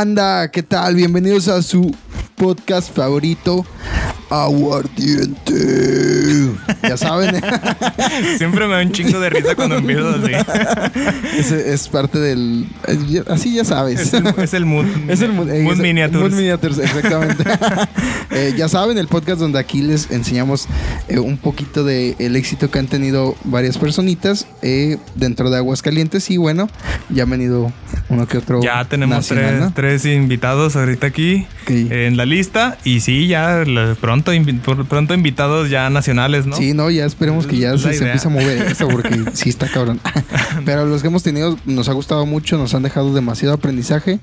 Banda, ¿qué tal? Bienvenidos a su podcast favorito, Aguardiente. Ya saben, Siempre me da un chingo de risa cuando empiezo así. es parte del. es- Así ya sabes. Es el, es el mood. Es el Mood, Mood es- Miniatures. Mood Miniatures, exactamente. Eh, ya saben, el podcast donde aquí les enseñamos eh, un poquito del el éxito que han tenido varias personitas eh, dentro de Aguascalientes. Y bueno, ya han venido uno que otro. Ya tenemos nacional, tres, ¿no? tres invitados ahorita aquí Ok. en la lista. Y sí, ya la- pronto, pronto invitados ya nacionales, ¿no? Sí, no, ya esperemos que ya se, se empiece a mover eso porque sí está cabrón. Pero los que hemos tenido nos ha gustado mucho, nos han dejado demasiado aprendizaje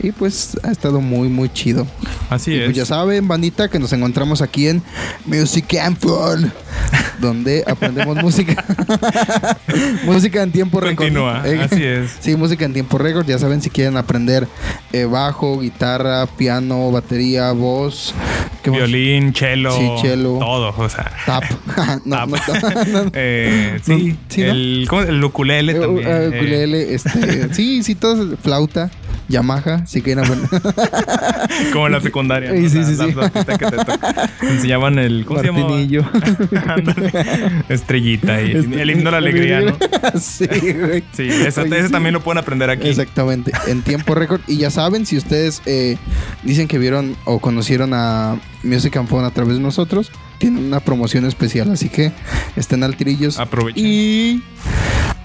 y pues ha estado muy, muy chido. Así Y es. pues ya saben, bandita, que nos encontramos aquí en Music and Fun, donde aprendemos música. música en tiempo récord. Continúa, Eh, así es. Sí, música en tiempo récord. Ya saben, si quieren aprender eh, bajo, guitarra, piano, batería, voz, ¿qué más? Violín, cello, Sí, cello. todo, o sea. Tap. no, Tap. no, no. Eh, sí, sí, el, ¿cómo? el ukulele Eh, también. eh, ukulele, este, sí, sí, todo, flauta, Yamaha, si quieren aprender. como en la secundaria. Sí, sí, La- sí, la sí. flautita que te toca. Enseñaban el. ¿Cómo se llamaba? Martinillo. Ándale. Estrellita y Este, el himno a la alegría, ¿no? sí, güey. Sí, ese, Oye, ese sí. también lo pueden aprender aquí. Exactamente, en tiempo récord. Y ya saben, si ustedes eh, dicen que vieron o conocieron a Music and Phone a través de nosotros, tienen una promoción especial. Así que estén al tirillos. Aprovechen. Y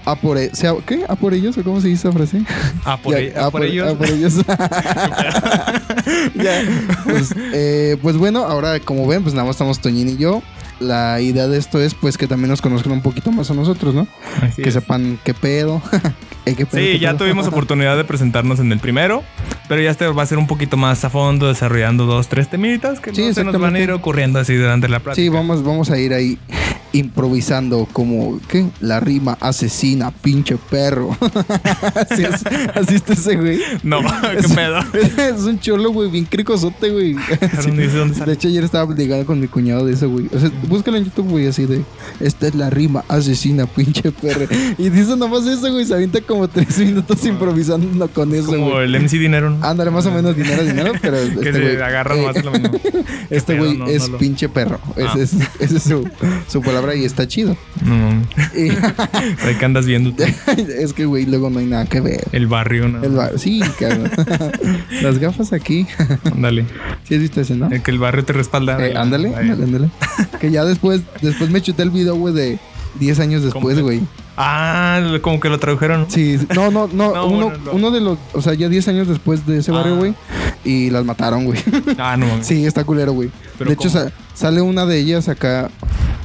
a por, e- sea, ¿qué? ¿A por ellos? ¿O cómo se dice esa frase? Ah, por, Ya, por ellos. por ellos. Ya, pues, eh, pues bueno, ahora como ven, pues nada más estamos Toñín y yo. La idea de esto es pues que también nos conozcan un poquito más a nosotros, ¿no? Así que es. sepan qué pedo. Eh, qué pedo, Sí, qué ya pedo. tuvimos oportunidad de presentarnos en el primero, pero ya este va a ser un poquito más a fondo, desarrollando dos, tres temitas que Sí, no se nos van a ir ocurriendo así durante la práctica. Sí, vamos, vamos a ir ahí improvisando como, ¿qué? La rima asesina, pinche perro. así, es, así está ese güey. No, qué Es- pedo. Es un cholo, güey, bien cricosote, güey. Sí. ¿Dónde dice dónde De hecho, ayer estaba platicando con mi cuñado de eso, güey. O sea, búscalo en YouTube, güey, así de... Esta es la rima asesina, pinche perro. Y dice nomás eso, güey. Se avienta como tres minutos improvisando con eso, Como güey. el MC Dinero, ¿no? Ándale, más o menos dinero, dinero, pero que este se güey... agarran eh, más de lo mismo. Este güey No, es no lo- pinche perro. Ah. Ese es, esa es su, su palabra y está chido. No. Y- Ahí que andas viendo tú. es que, güey, luego no hay nada que ver. el barrio, ¿no? El sí, cabrón. Las gafas aquí. Ándale. ¿Sí has visto ese, no? El que el barrio te respalda. Eh, ándale, ándale, ándale. Que ya después, después me chuté el video, güey, de 10 años después, güey. Ah, como que lo tradujeron. Sí, no, no, no, No, uno, bueno, no. uno de los, o sea, ya 10 años después de ese barrio, Ah. güey, y las mataron, güey. Ah, no mames. sí, está culero, güey. De hecho, sale una de ellas acá.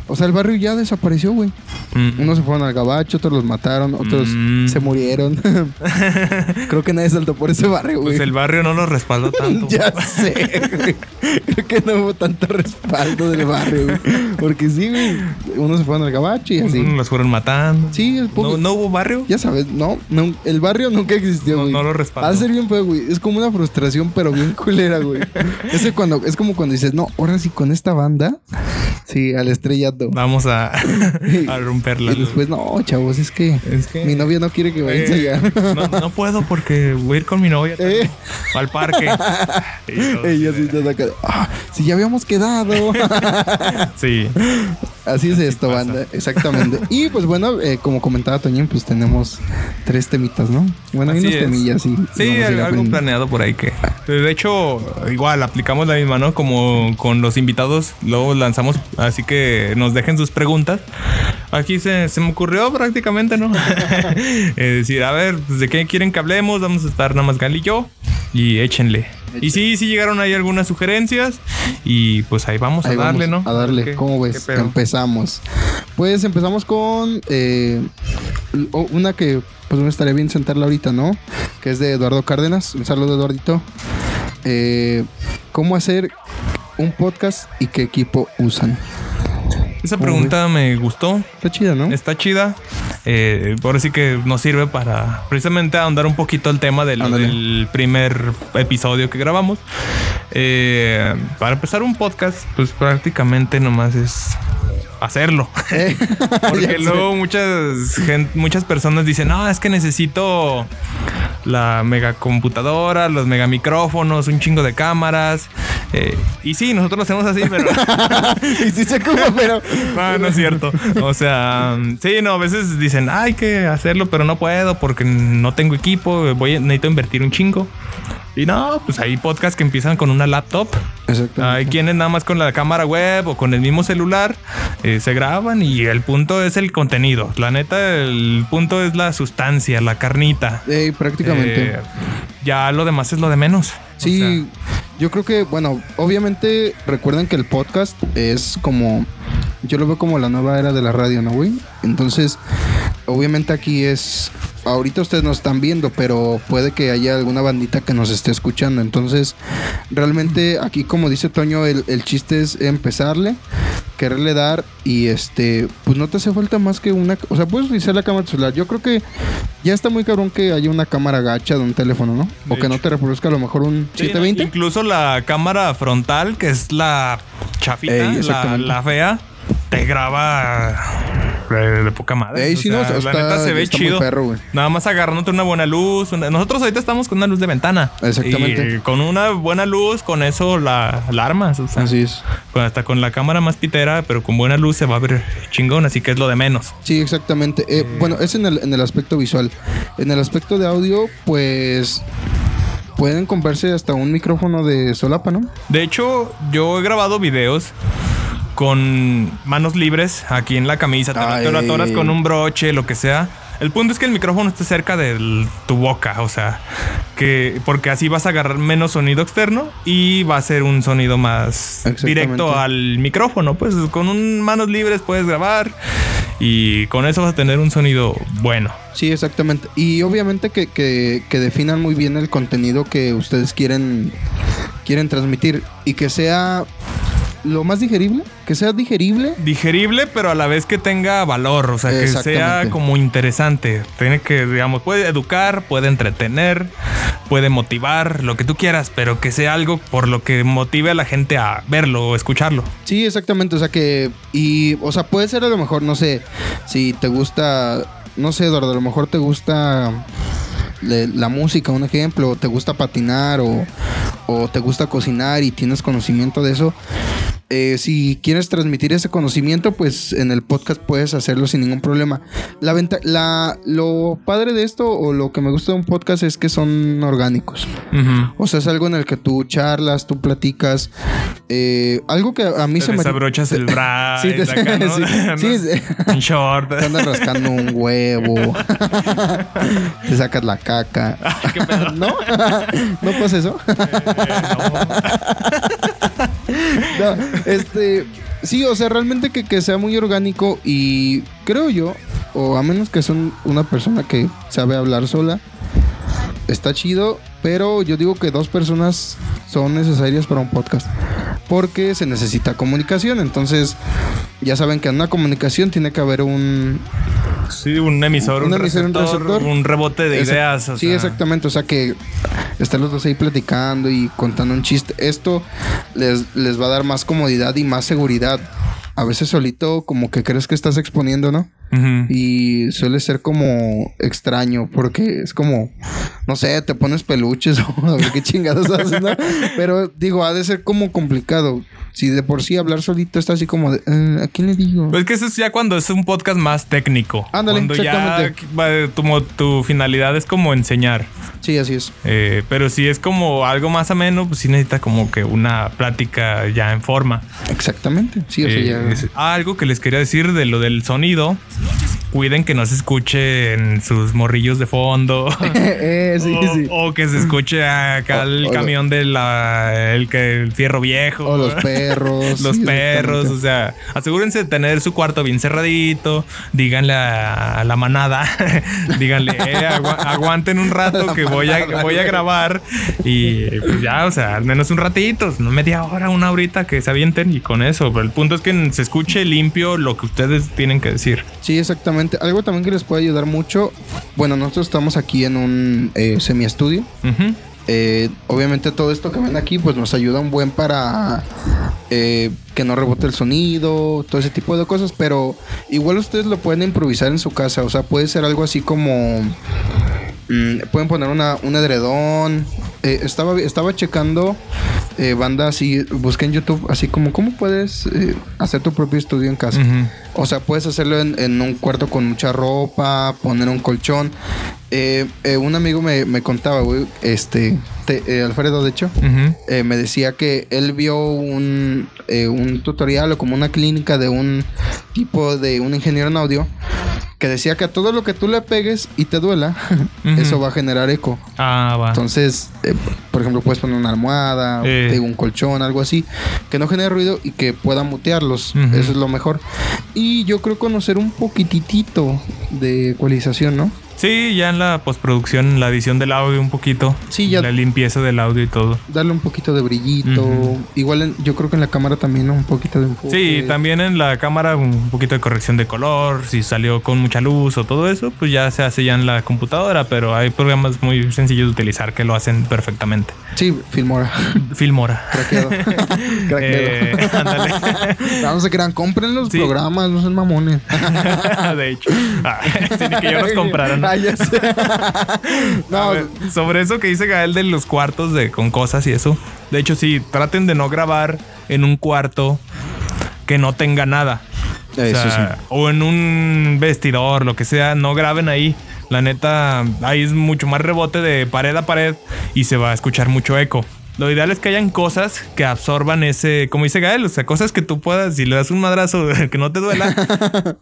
O sea, el barrio ya desapareció, güey. Mm. Unos se fueron al gabacho, otros los mataron, otros Mm. se murieron. Creo que nadie saltó por ese barrio, güey. Pues el barrio no lo respaldó tanto. Ya sé, güey. Creo que no hubo tanto respaldo del barrio, güey. Porque sí, güey. Unos se fueron al gabacho y así. Los fueron matando. Sí, es poco- ¿No, no hubo barrio? Ya sabes, no, no, el barrio nunca existió, No, güey. no lo respaldó. Va a ser bien feo, güey. Es como una frustración, pero bien culera, güey. es, cuando, es como cuando dices, no, ahora sí con esta banda, sí, al Vamos a, a romperla. Y después, no, chavos, es que, Es que- mi novia no quiere que vaya a Eh, ensayar. no, no puedo porque voy a ir con mi novia Eh. al parque. Ella sí está acá. Ah, si ya habíamos quedado. Sí. Así es esto, pasa. banda. Exactamente. Y pues bueno, eh, como comentaba Toñín, pues tenemos tres temitas, ¿no? Bueno, hay Así unos es. temillas, sí. Sí, a algo planeado por ahí que. De hecho, igual aplicamos la misma, ¿no? Como con los invitados, luego lanzamos, así que nos dejen sus preguntas. Aquí se, se me ocurrió prácticamente, ¿no? Es decir, a ver, pues, ¿de qué quieren que hablemos? Vamos a estar nada más Gal y yo. Y échenle. Y sí, sí llegaron ahí algunas sugerencias. Y pues ahí vamos Ahí a darle, vamos ¿no? A darle, ¿Qué- ¿cómo ves? Empezamos. Pues empezamos con eh, una que pues me estaría bien sentarla ahorita, ¿no? Que es de Eduardo Cárdenas. Un saludo, Eduardito. Eh, ¿Cómo hacer un podcast y qué equipo usan? Esa pregunta me gustó. Está chida, ¿no? Está chida. Eh, por sí que nos sirve para precisamente ahondar un poquito el tema del primer episodio que grabamos. Eh, para empezar un podcast, pues prácticamente nomás es hacerlo. Eh, Porque luego muchas, muchas personas dicen, no, es que necesito la mega computadora, los mega micrófonos, un chingo de cámaras. Eh, y sí, nosotros lo hacemos así, pero. y sí se pero. no, no es cierto. O sea, sí, no, a veces dicen, hay que hacerlo, pero no puedo porque no tengo equipo, voy, necesito invertir un chingo. Y no, pues hay podcasts que empiezan con una laptop. Hay quienes nada más con la cámara web o con el mismo celular eh, se graban y el punto es el contenido. La neta, el punto es la sustancia, la carnita. Eh, prácticamente. Eh, ya lo demás es lo de menos. Sí, yo creo que, bueno, obviamente recuerden que el podcast es como, yo lo veo como la nueva era de la radio, ¿no, güey? Entonces, obviamente aquí es ahorita ustedes nos están viendo, pero puede que haya alguna bandita que nos esté escuchando. Entonces, realmente aquí, como dice Toño, el, chiste es empezarle, quererle dar y este, pues no te hace falta más que una, o sea, puedes utilizar la cámara celular. Yo creo que ya está muy cabrón que haya una cámara gacha de un teléfono, ¿no? o que no te reproduzca a lo mejor un 720. incluso la cámara frontal, que es la chafita, la, la fea, te graba de, poca madre. la neta se ve chido. Nada más agarrándote una buena luz. Nosotros ahorita estamos con una luz de ventana. Exactamente. Y con una buena luz, con eso la, armas. así es. hasta con la cámara más pitera, pero con buena luz se va a ver chingón, así que es lo de menos. Sí, exactamente. Eh, bueno, es en el, en el aspecto visual. En el aspecto de audio, pues pueden comprarse hasta un micrófono de solapa, ¿no? De hecho, yo he grabado videos con manos libres aquí en la camisa, te, lo atoras con un broche, lo que sea. El punto es que el micrófono esté cerca de tu boca, o sea, que porque así vas a agarrar menos sonido externo y va a ser un sonido más directo al micrófono. Pues con un manos libres puedes grabar y con eso vas a tener un sonido bueno. Sí, exactamente. Y obviamente que, que, que definan muy bien el contenido que ustedes quieren, quieren transmitir y que sea lo más digerible, que sea digerible. Digerible, pero a la vez que tenga valor, o sea, que sea como interesante. Tiene que, digamos, puede educar, puede entretener, puede motivar, lo que tú quieras, pero que sea algo por lo que motive a la gente a verlo o escucharlo. Sí, exactamente, o sea que, y, o sea, puede ser a lo mejor, no sé, si te gusta, no sé, Eduardo, a lo mejor te gusta la música, un ejemplo, te gusta patinar o, o te gusta cocinar y tienes conocimiento de eso, eh, si quieres transmitir ese conocimiento, pues en el podcast puedes hacerlo sin ningún problema. La, venta, la lo padre de esto o lo que me gusta de un podcast es que son orgánicos. O sea, es algo en el que tú charlas, tú platicas. Eh, algo que a mí se me. Desabrochas el brazo. sí, te, sí, en short. Te andas rascando un huevo. te sacas la caca. ¿No? ¿No pasa eso? Eh, no. Este, sí, o sea, realmente que, sea muy orgánico y creo yo, o a menos que son una persona que sabe hablar sola, está chido, pero yo digo que dos personas son necesarias para un podcast. Porque se necesita comunicación. Entonces, ya saben que en una comunicación tiene que haber un, Sí, un emisor, un, receptor, un, rebote de ideas. sí, exactamente. O sea que están los dos ahí platicando y contando un chiste. Esto les, les va a dar más comodidad y más seguridad. A veces solito como que crees que estás exponiendo, ¿no? Y suele ser como extraño porque es como, no sé, te pones peluches o a ver qué chingados haces, ¿no? Pero digo, ha de ser como complicado. Si de por sí hablar solito está así como de, eh, ¿a quién le digo? Pues que eso es ya cuando es un podcast más técnico. Ándale, cuando ya tu, tu, finalidad es como enseñar. Sí, así es. Eh, pero si es como algo más ameno, pues sí necesita como que una plática ya en forma. Exactamente. Sí, o sea, eh, ya... algo que les quería decir de lo del sonido Noches cuiden que no se escuche en sus morrillos de fondo. Eh, o, que se escuche acá el camión del el, que, el fierro viejo. O los perros. los perros. O sea, asegúrense de tener su cuarto bien cerradito. Díganle a, la manada. díganle, eh, aguanten un rato que voy a, voy a grabar. Y pues ya, o sea, al menos un ratito. No media hora, una horita que se avienten y con eso. Pero el punto es que se escuche limpio lo que ustedes tienen que decir. Sí, exactamente. Algo también que les puede ayudar mucho. Bueno, nosotros estamos aquí en un eh, semi-estudio. Eh, obviamente todo esto que ven aquí pues nos ayuda un buen para eh, que no rebote el sonido, todo ese tipo de cosas, pero igual ustedes lo pueden improvisar en su casa, o sea, puede ser algo así como mm, pueden poner una, un edredón. Eh, estaba, estaba checando eh, banda así, busqué en YouTube, así como, ¿cómo puedes eh, hacer tu propio estudio en casa? O sea, puedes hacerlo en, en un cuarto con mucha ropa, poner un colchón. Eh, eh, un amigo me, me contaba, güey, este, te- eh, Alfredo, de hecho, eh, me decía que él vio un, eh, un tutorial o como una clínica de un tipo de un ingeniero en audio que decía que a todo lo que tú le pegues y te duela, eso va a generar eco. Ah, va. Entonces, eh, por ejemplo, puedes poner una almohada, un colchón, algo así, que no genere ruido y que pueda mutearlos. Eso es lo mejor. Y yo creo conocer un poquitito de ecualización, ¿no? Sí, ya en la postproducción, la edición del audio un poquito. Sí, ya- La limpieza del audio y todo. Darle un poquito de brillito. Ujú. Igual en- yo creo que en la cámara también un poquito de enfoque. Sí, también en la cámara un poquito de corrección de color, si salió con mucha luz o todo eso, pues ya se hace ya en la computadora, pero hay programas muy sencillos de utilizar que lo hacen perfectamente. Sí, Filmora. Filmora. Craqueado. Craqueado. Eh. No se crean, compren los Sí. programas, no sean mamones. de hecho. Ah, que yo los comprara, sobre eso que dice Gael de los cuartos de con cosas y eso. De hecho, sí, traten de no grabar en un cuarto que no tenga nada. O, o en un vestidor, lo que sea, no graben ahí. La neta, ahí es mucho más rebote de pared a pared y se va a escuchar mucho eco. Lo ideal es que hayan cosas que absorban ese, como dice Gael, o sea, cosas que tú puedas, si le das un madrazo que no te duela,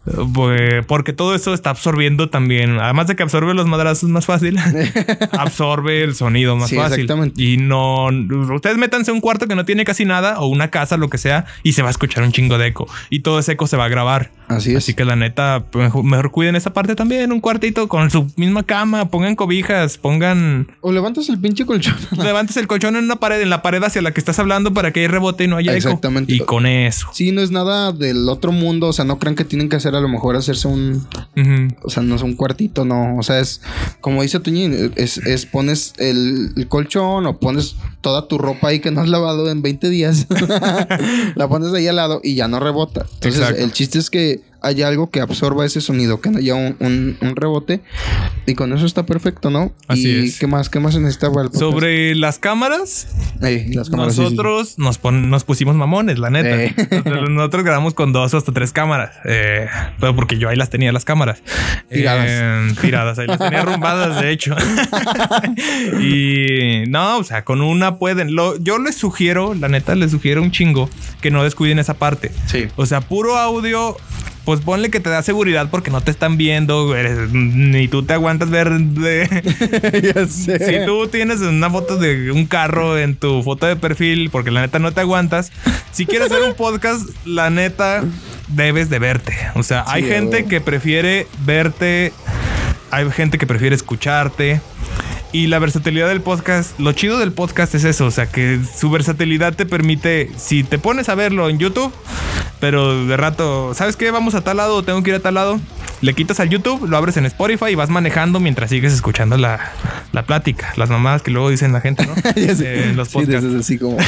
pues, porque todo eso está absorbiendo también, además de que absorbe los madrazos más fácil, absorbe el sonido más Sí, fácil. exactamente. Y no, ustedes métanse a un cuarto que no tiene casi nada o una casa, lo que sea, y se va a escuchar un chingo de eco. Y todo ese eco se va a grabar. Así es. Así que la neta, mejor, mejor cuiden esa parte también, un cuartito con su misma cama, pongan cobijas, pongan... O levantas el pinche colchón. Levantes el colchón en una pared, en la pared hacia la que estás hablando para que haya rebote y no haya eco. Exactamente. Y con eso. Sí, no es nada del otro mundo. O sea, no crean que tienen que hacer a lo mejor hacerse un. O sea, no es un cuartito, no. O sea, es como dice Tuñín, es, es pones el, el colchón o pones toda tu ropa ahí que no has lavado en 20 días. la pones ahí al lado y ya no rebota. Entonces, Exacto. el chiste es que haya algo que absorba ese sonido, que no haya un, un- un rebote. Y con eso está perfecto, ¿no? Así y es. qué más, qué más se el? Sobre las cámaras, Ey, las cámaras, sí, sí. nosotros nos, pon- nos pusimos mamones, la neta. Eh. Nosotros, nosotros grabamos con dos o hasta tres cámaras. eh, pero porque yo ahí las tenía las cámaras. Tiradas. Eh, tiradas. Ahí las tenía arrumbadas, de hecho. y no, o sea, con una pueden. Lo, yo les sugiero, la neta, les sugiero un chingo que no descuiden esa parte. Sí. O sea, puro audio. Pues ponle que te da seguridad porque no te están viendo, eres- ni tú te aguantas ver de, ya sé. si tú tienes una foto de un carro en tu foto de perfil, porque la neta no te aguantas, si quieres hacer un podcast, la neta debes de verte. O sea, hay gente que prefiere verte, hay gente que prefiere escucharte. Y la versatilidad del podcast, lo chido del podcast es eso, o sea, que su versatilidad te permite, si te pones a verlo en YouTube, pero de rato, ¿sabes qué? Vamos a tal lado, tengo que ir a tal lado. Le quitas al YouTube, lo abres en Spotify y vas manejando mientras sigues escuchando la, la plática, las mamadas que luego dicen la gente, ¿no? Eh, los Sí, podcasts. así como.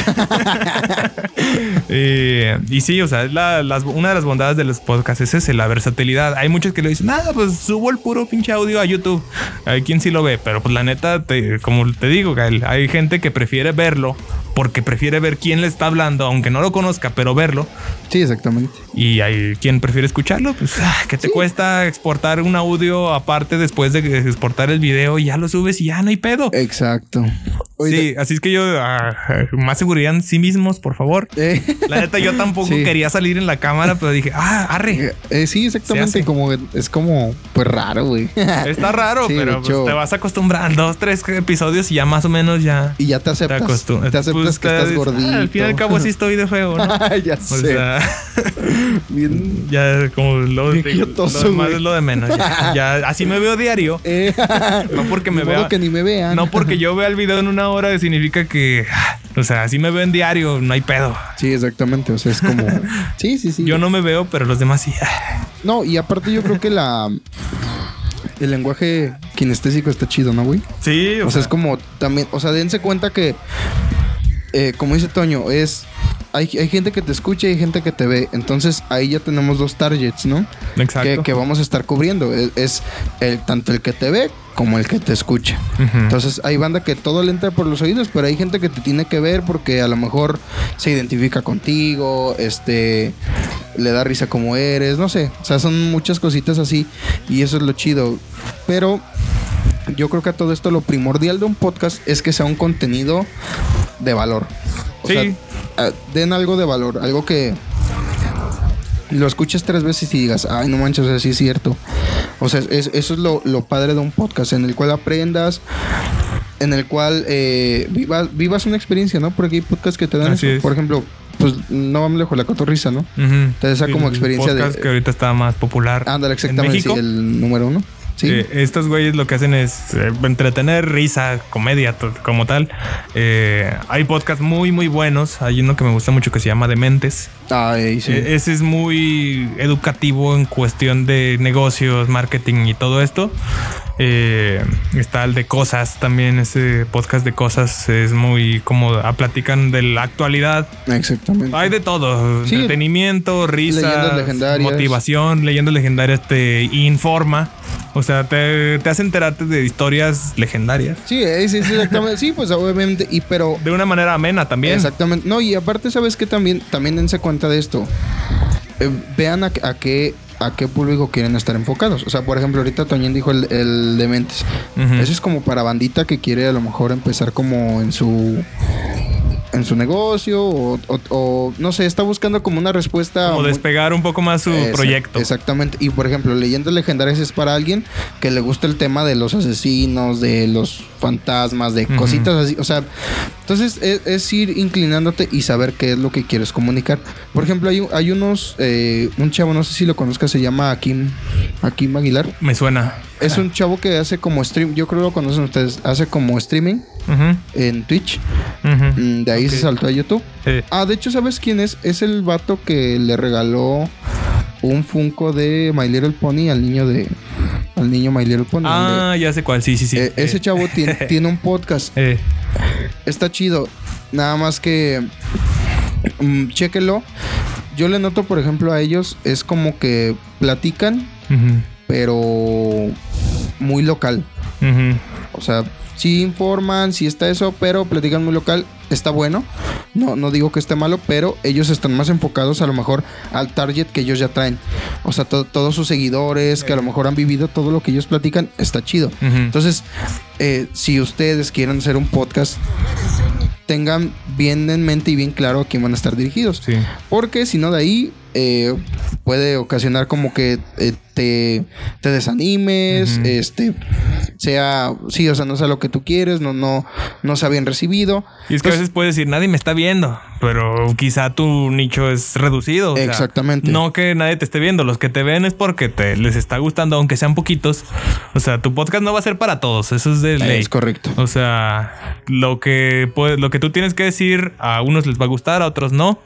Eh, y sí, o sea, es la- las- una de las bondades de los podcasts es ese, la versatilidad. Hay muchos que le dicen, nada, pues subo el puro pinche audio a YouTube. Hay quien sí lo ve, pero pues la neta, te- como te digo, Gael, hay gente que prefiere verlo porque prefiere ver quién le está hablando, aunque no lo conozca, pero verlo. Sí, exactamente. Y hay quien prefiere escucharlo, pues, ah, ¿qué te cuesta exportar un audio aparte después de exportar el video? Y ya lo subes y ya no hay pedo. Exacto. Oye, Sí, así es que yo, ah, más seguridad en sí mismos, por favor. eh, La neta, yo tampoco Sí. quería salir en la cámara, pero dije, ah, arre. eh, sí, Se exactamente. Como es como, pues raro, güey. Está raro, Sí, pero pues, te vas a acostumbrar dos, tres episodios y ya más o menos ya y ya te te aceptas. acostumbras. Te aceptas Pues, que te estás gordito. "Ah, al fin y al cabo sí estoy de feo, ¿no? ya O sé. sea, Bien. ya como lo, Bien de- quiotoso, lo demás es lo de menos. Ya, ya así me veo diario. Eh, No porque me ni modo vea. que ni me vean. No porque yo vea el video en una hora significa que, o sea, así me veo en diario, no hay pedo. Sí, exactamente. O sea, es como. Sí, sí, sí. Yo no me veo, pero los demás sí. No, y aparte yo creo que la. El lenguaje kinestésico está chido, ¿no, güey? Sí, O sea, es como también, o sea, dense cuenta que, eh, como dice Toño, es hay, hay gente que te escucha y hay gente que te ve. Entonces ahí ya tenemos dos targets, ¿no? Exacto. Que, que vamos a estar cubriendo. Es, es el, tanto el que te ve como el que te escucha. Entonces hay banda que todo le entra por los oídos, pero hay gente que te tiene que ver porque a lo mejor se identifica contigo, este, le da risa como eres, no sé. O sea, son muchas cositas así y eso es lo chido. Pero yo creo que a todo esto lo primordial de un podcast es que sea un contenido de valor. O Sí. sea, ah, den algo de valor, algo que lo escuches tres veces y digas, ay, no manches, o sea, sí es cierto. O sea, es- eso es lo, lo padre de un podcast, en el cual aprendas, en el cual eh, vivas, vivas una experiencia, ¿no? Porque hay podcasts que te dan Así eso. es. Por ejemplo, pues no vamos lejos, la cotorriza, ¿no? Ujú. Te da esa como El experiencia de- podcast que ahorita está más popular. Ándale, en exactamente, sí, el número uno. Sí. Eh, estos güeyes lo que hacen es eh, entretener, risa, comedia, como tal. Eh, hay podcasts muy, muy buenos. Hay uno que me gusta mucho que se llama Dementes. Ay, sí. Ese es muy educativo en cuestión de negocios, marketing y todo esto. Eh, está el de cosas también. Ese podcast de cosas es muy como platican de la actualidad. exactamente. Hay de todo: Sí. entretenimiento, risa, Leyendas legendarias. motivación. Leyendas legendarias te informa. O sea, te, te hace enterarte de historias legendarias Sí, sí, sí, exactamente. sí, pues obviamente, y pero de una manera amena también. Exactamente. No, y aparte, ¿sabes que También, también dense cuenta de esto. Eh, vean a, a qué a qué público quieren estar enfocados. O sea, por ejemplo, ahorita Toñín dijo el, el Dementes. Ujú. Eso es como para bandita que quiere a lo mejor empezar como en su en su negocio o, o- o, no sé, está buscando como una respuesta muy- despegar un poco más su proyecto. Exactamente. Y por ejemplo, Leyendas Legendarias es para alguien que le gusta el tema de los asesinos, de los fantasmas, de cositas así. O sea, entonces es, es ir inclinándote y saber qué es lo que quieres comunicar. Por ejemplo, hay, hay unos, eh, un chavo, no sé si lo conozcas, se llama Akim, Akim Aguilar. Me suena. Es un chavo que hace como stream, yo creo que lo conocen ustedes, hace como streaming En Twitch. Mm, De ahí se saltó a YouTube. Sí. Ah, de hecho, ¿sabes quién es? Es el vato que le regaló un Funko de My Little Pony al niño de. Al niño My Little Pony. Ah, ya sé cuál. Sí, sí, sí. eh, ese Eh, chavo tiene, tiene un podcast. eh, Está chido. Nada más que. mm, chéquelo. Yo le noto, por ejemplo, a ellos, es como que platican, pero muy local. O sea, sí informan, sí está eso, pero platican muy local. Está bueno. No, no digo que esté malo, pero ellos están más enfocados a lo mejor al target que ellos ya traen. O sea, to- todos sus seguidores que a lo mejor han vivido todo lo que ellos platican, está chido. Entonces, eh, si ustedes quieren hacer un podcast, tengan bien en mente y bien claro a quién van a estar dirigidos. Sí. Porque si no, de ahí eh, puede ocasionar como que eh, te, te desanimes, este, sea, sí, o sea, no sea lo que tú quieres, no, no, no sea bien recibido. Y es que a Entonces, veces puedes decir, nadie me está viendo, pero quizá tu nicho es reducido. o sea, Exactamente. no que nadie te esté viendo, los que te ven es porque te les está gustando, aunque sean poquitos. O sea, tu podcast no va a ser para todos, eso es de ley. es correcto. O sea, lo que puede- lo que tú tienes que decir a unos les va a gustar, a otros no.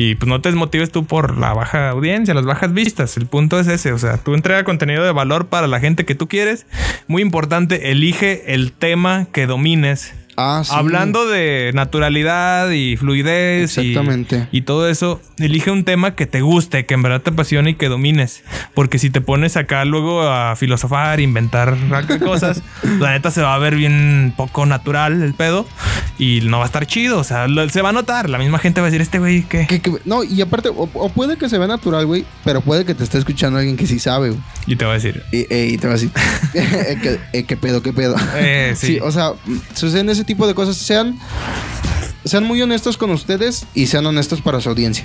Y pues no te desmotives tú por la baja audiencia, las bajas vistas. El punto es ese. O sea, tú entrega contenido de valor para la gente que tú quieres. Muy importante, elige el tema que domines. Ah, sí. Hablando de naturalidad y fluidez y- Exactamente. Y, todo eso, elige un tema que te guste, que en verdad te apasione y que domines. Porque si te pones acá luego a filosofar, inventar cosas, la neta se va a ver bien poco natural el pedo y no va a estar chido. O sea, lo- se va a notar. La misma gente va a decir, este güey, ¿qué? Que- que- no, y aparte, o, o puede que se vea natural, güey, pero puede que te esté escuchando alguien que sí sabe, güey. Y te va a decir, Y, eh, y te va a decir, eh, ¿qué, eh, ¿qué pedo, qué pedo? eh, sí. Sí, o sea, suceden ese tipo de cosas. Sean, sean muy honestos con ustedes y sean honestos para su audiencia.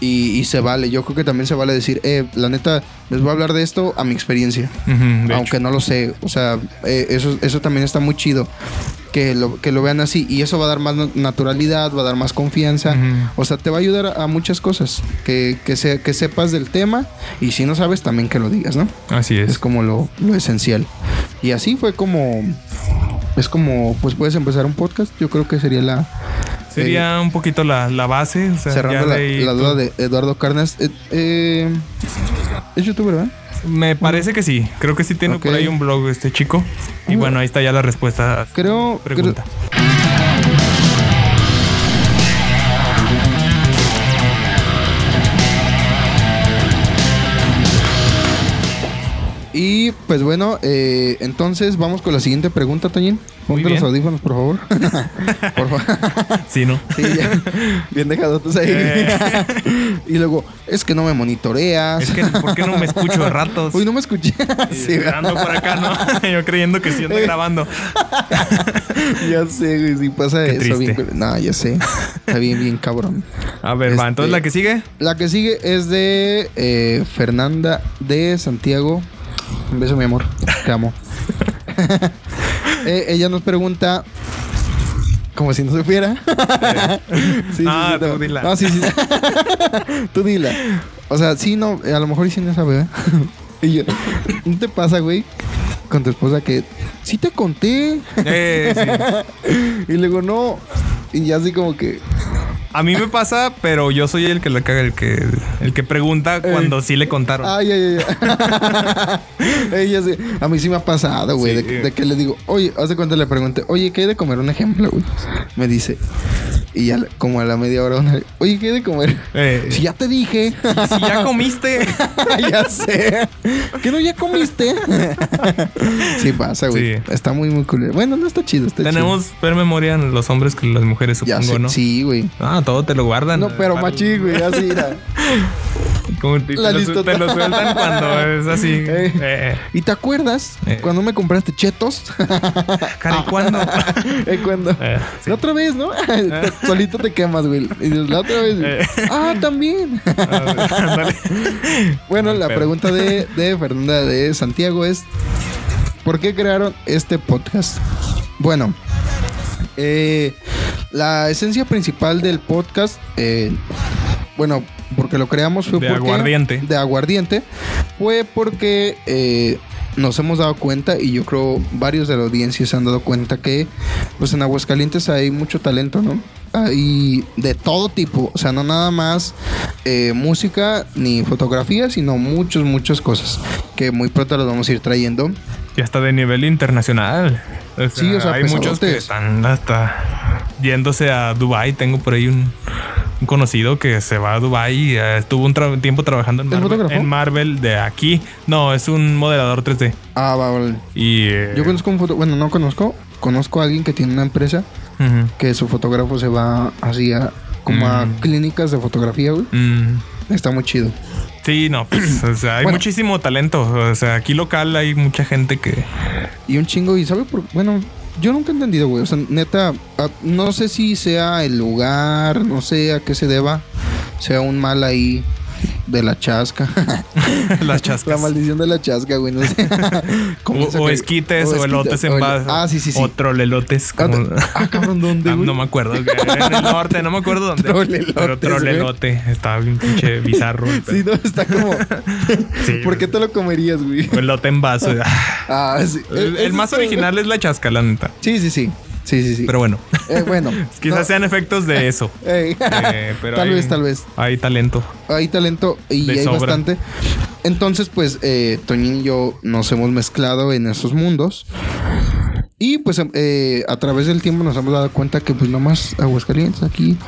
Y, y se vale. Yo creo que también se vale decir, eh, la neta, les voy a hablar de esto a mi experiencia. aunque no lo sé. O sea, eh, eso, eso también está muy chido. Que lo, que lo vean así. Y eso va a dar más na- naturalidad, va a dar más confianza. O sea, te va a ayudar a, a muchas cosas. Que, que, se- que sepas del tema. Y si no sabes, también que lo digas, ¿no? Así Es es. como lo, lo esencial. Y así fue como. Es como, pues puedes empezar un podcast. Yo creo que sería la. Sería un poquito la, la base. O sea, cerrando la, la duda de Eduardo Cárdenas. Eh, eh, es youtuber, ¿verdad? Me parece que sí. Creo que sí tiene por ahí un blog este chico. Y bueno, ahí está ya la respuesta. a Creo. Pregunta. creo- Y pues bueno, eh, entonces vamos con la siguiente pregunta, Toñín. Ponte los audífonos, por favor. por favor. Sí, ¿no? Sí, ya. Bien dejadotes ahí. Eh. y luego, es que no me monitoreas. Es que, ¿por qué no me escucho de ratos? Uy, no me escuché. sí, por acá, ¿no? Yo creyendo que sí ando Eh. grabando. ya sé, güey, si pasa Qué eso. bien- no, ya sé. Está bien, bien cabrón. A ver, Este- va. Entonces, ¿la que sigue? La que sigue es de eh, Fernanda de Santiago. Un beso, mi amor. Te amo. Eh, ella nos pregunta. Como si no supiera. Sí, Ah, tú no. dila. No, sí, sí. tú dila. O sea, sí, no. A lo mejor sí no sabe, ¿eh? y yo, ¿no te pasa, güey? Con tu esposa que sí te conté. Eh, sí. y luego no. Y ya así como que. A mí me pasa, pero yo soy el que le caga, el que, el que pregunta cuando sí le contaron. Ay, ay, ay. A mí sí me ha pasado, güey. Sí. de, de que le digo, oye, hace cuánto le pregunté, oye, ¿qué hay de comer? Un ejemplo, güey. Me dice, y ya como a la media hora, una, oye, ¿qué hay de comer? Eh, Si ya te dije. si ya comiste. ya sé. ¿Que no ya comiste? sí pasa, güey. Sí. Está muy, muy cool. Bueno, no está chido, está Tenemos ver memoria en los hombres que las mujeres, chido. Ya supongo, sé, ¿no? sí, güey. Ah, todo te lo guardan. No, pero machi, güey, así era. Como te, La te lo, te lo sueltan cuando es así. Eh. Eh, ¿Y te acuerdas Eh. cuando me compraste chetos? cara, ¿y cuándo? ¿Eh, ¿Cuándo? Sí. La otra vez, ¿no? Solito te quemas, güey. Y dices, la otra vez. güey. Ah, también. Ándale. bueno, la pregunta de, de Fernanda de Santiago es: ¿Por qué crearon este podcast? Bueno, eh, la esencia principal del podcast, eh, bueno, porque lo creamos fue De porque. aguardiente. De aguardiente. Fue porque. eh, nos hemos dado cuenta y yo creo varios de la audiencia se han dado cuenta que pues en Aguascalientes hay mucho talento, ¿no? Hay de todo tipo, o sea, no nada más eh, música ni fotografía, sino muchas, muchas cosas que muy pronto las vamos a ir trayendo. Ya está de nivel internacional. O sea, Sí, o sea, hay muchos que están hasta yéndose a Dubai. Tengo por ahí un, un conocido que se va a Dubai y eh, estuvo un tra- tiempo trabajando en ¿Es Marvel, en Marvel de aquí. No, es un modelador 3D. Ah, va, vale. Y eh, Yo conozco un foto, bueno, no conozco, conozco a alguien que tiene una empresa que su fotógrafo se va así a como a Mm. clínicas de fotografía, güey. Mm, Está muy chido. Sí, no, pues, o sea, hay Bueno. muchísimo talento. O sea, aquí local hay mucha gente que Y un chingo, y sabe por bueno, yo nunca he entendido, güey. O sea, neta, no sé si sea el lugar, no sé a qué se deba. Sea un mal ahí de la chasca. la chascas. maldición de la chasca, güey. No sé. O, esa o esquites o, esquites, elotes en o el- vaso. Ah, sí, sí, sí. O trolelotes. Ah, como- ah, cabrón, ¿dónde, Ah, güey? no me acuerdo. En el norte, no me acuerdo dónde. Trolelotes, Pero trolelote. Estaba bien pinche bizarro. el Sí, no, está como. Sí, ¿Por qué te lo comerías, güey? pedo. Elote en vaso. Ah, sí. El, más es- original es la chasca, la neta. Sí, sí, sí. Sí, sí, sí. Pero bueno, Eh, bueno. quizás no, sean efectos de eso. Eh, pero tal hay- vez, tal vez. Hay talento. hay talento y De hay sobra. bastante. Entonces, pues, eh, Toñín y yo nos hemos mezclado en esos mundos. Y pues eh, a través del tiempo nos hemos dado cuenta que pues nomás Aguascalientes aquí,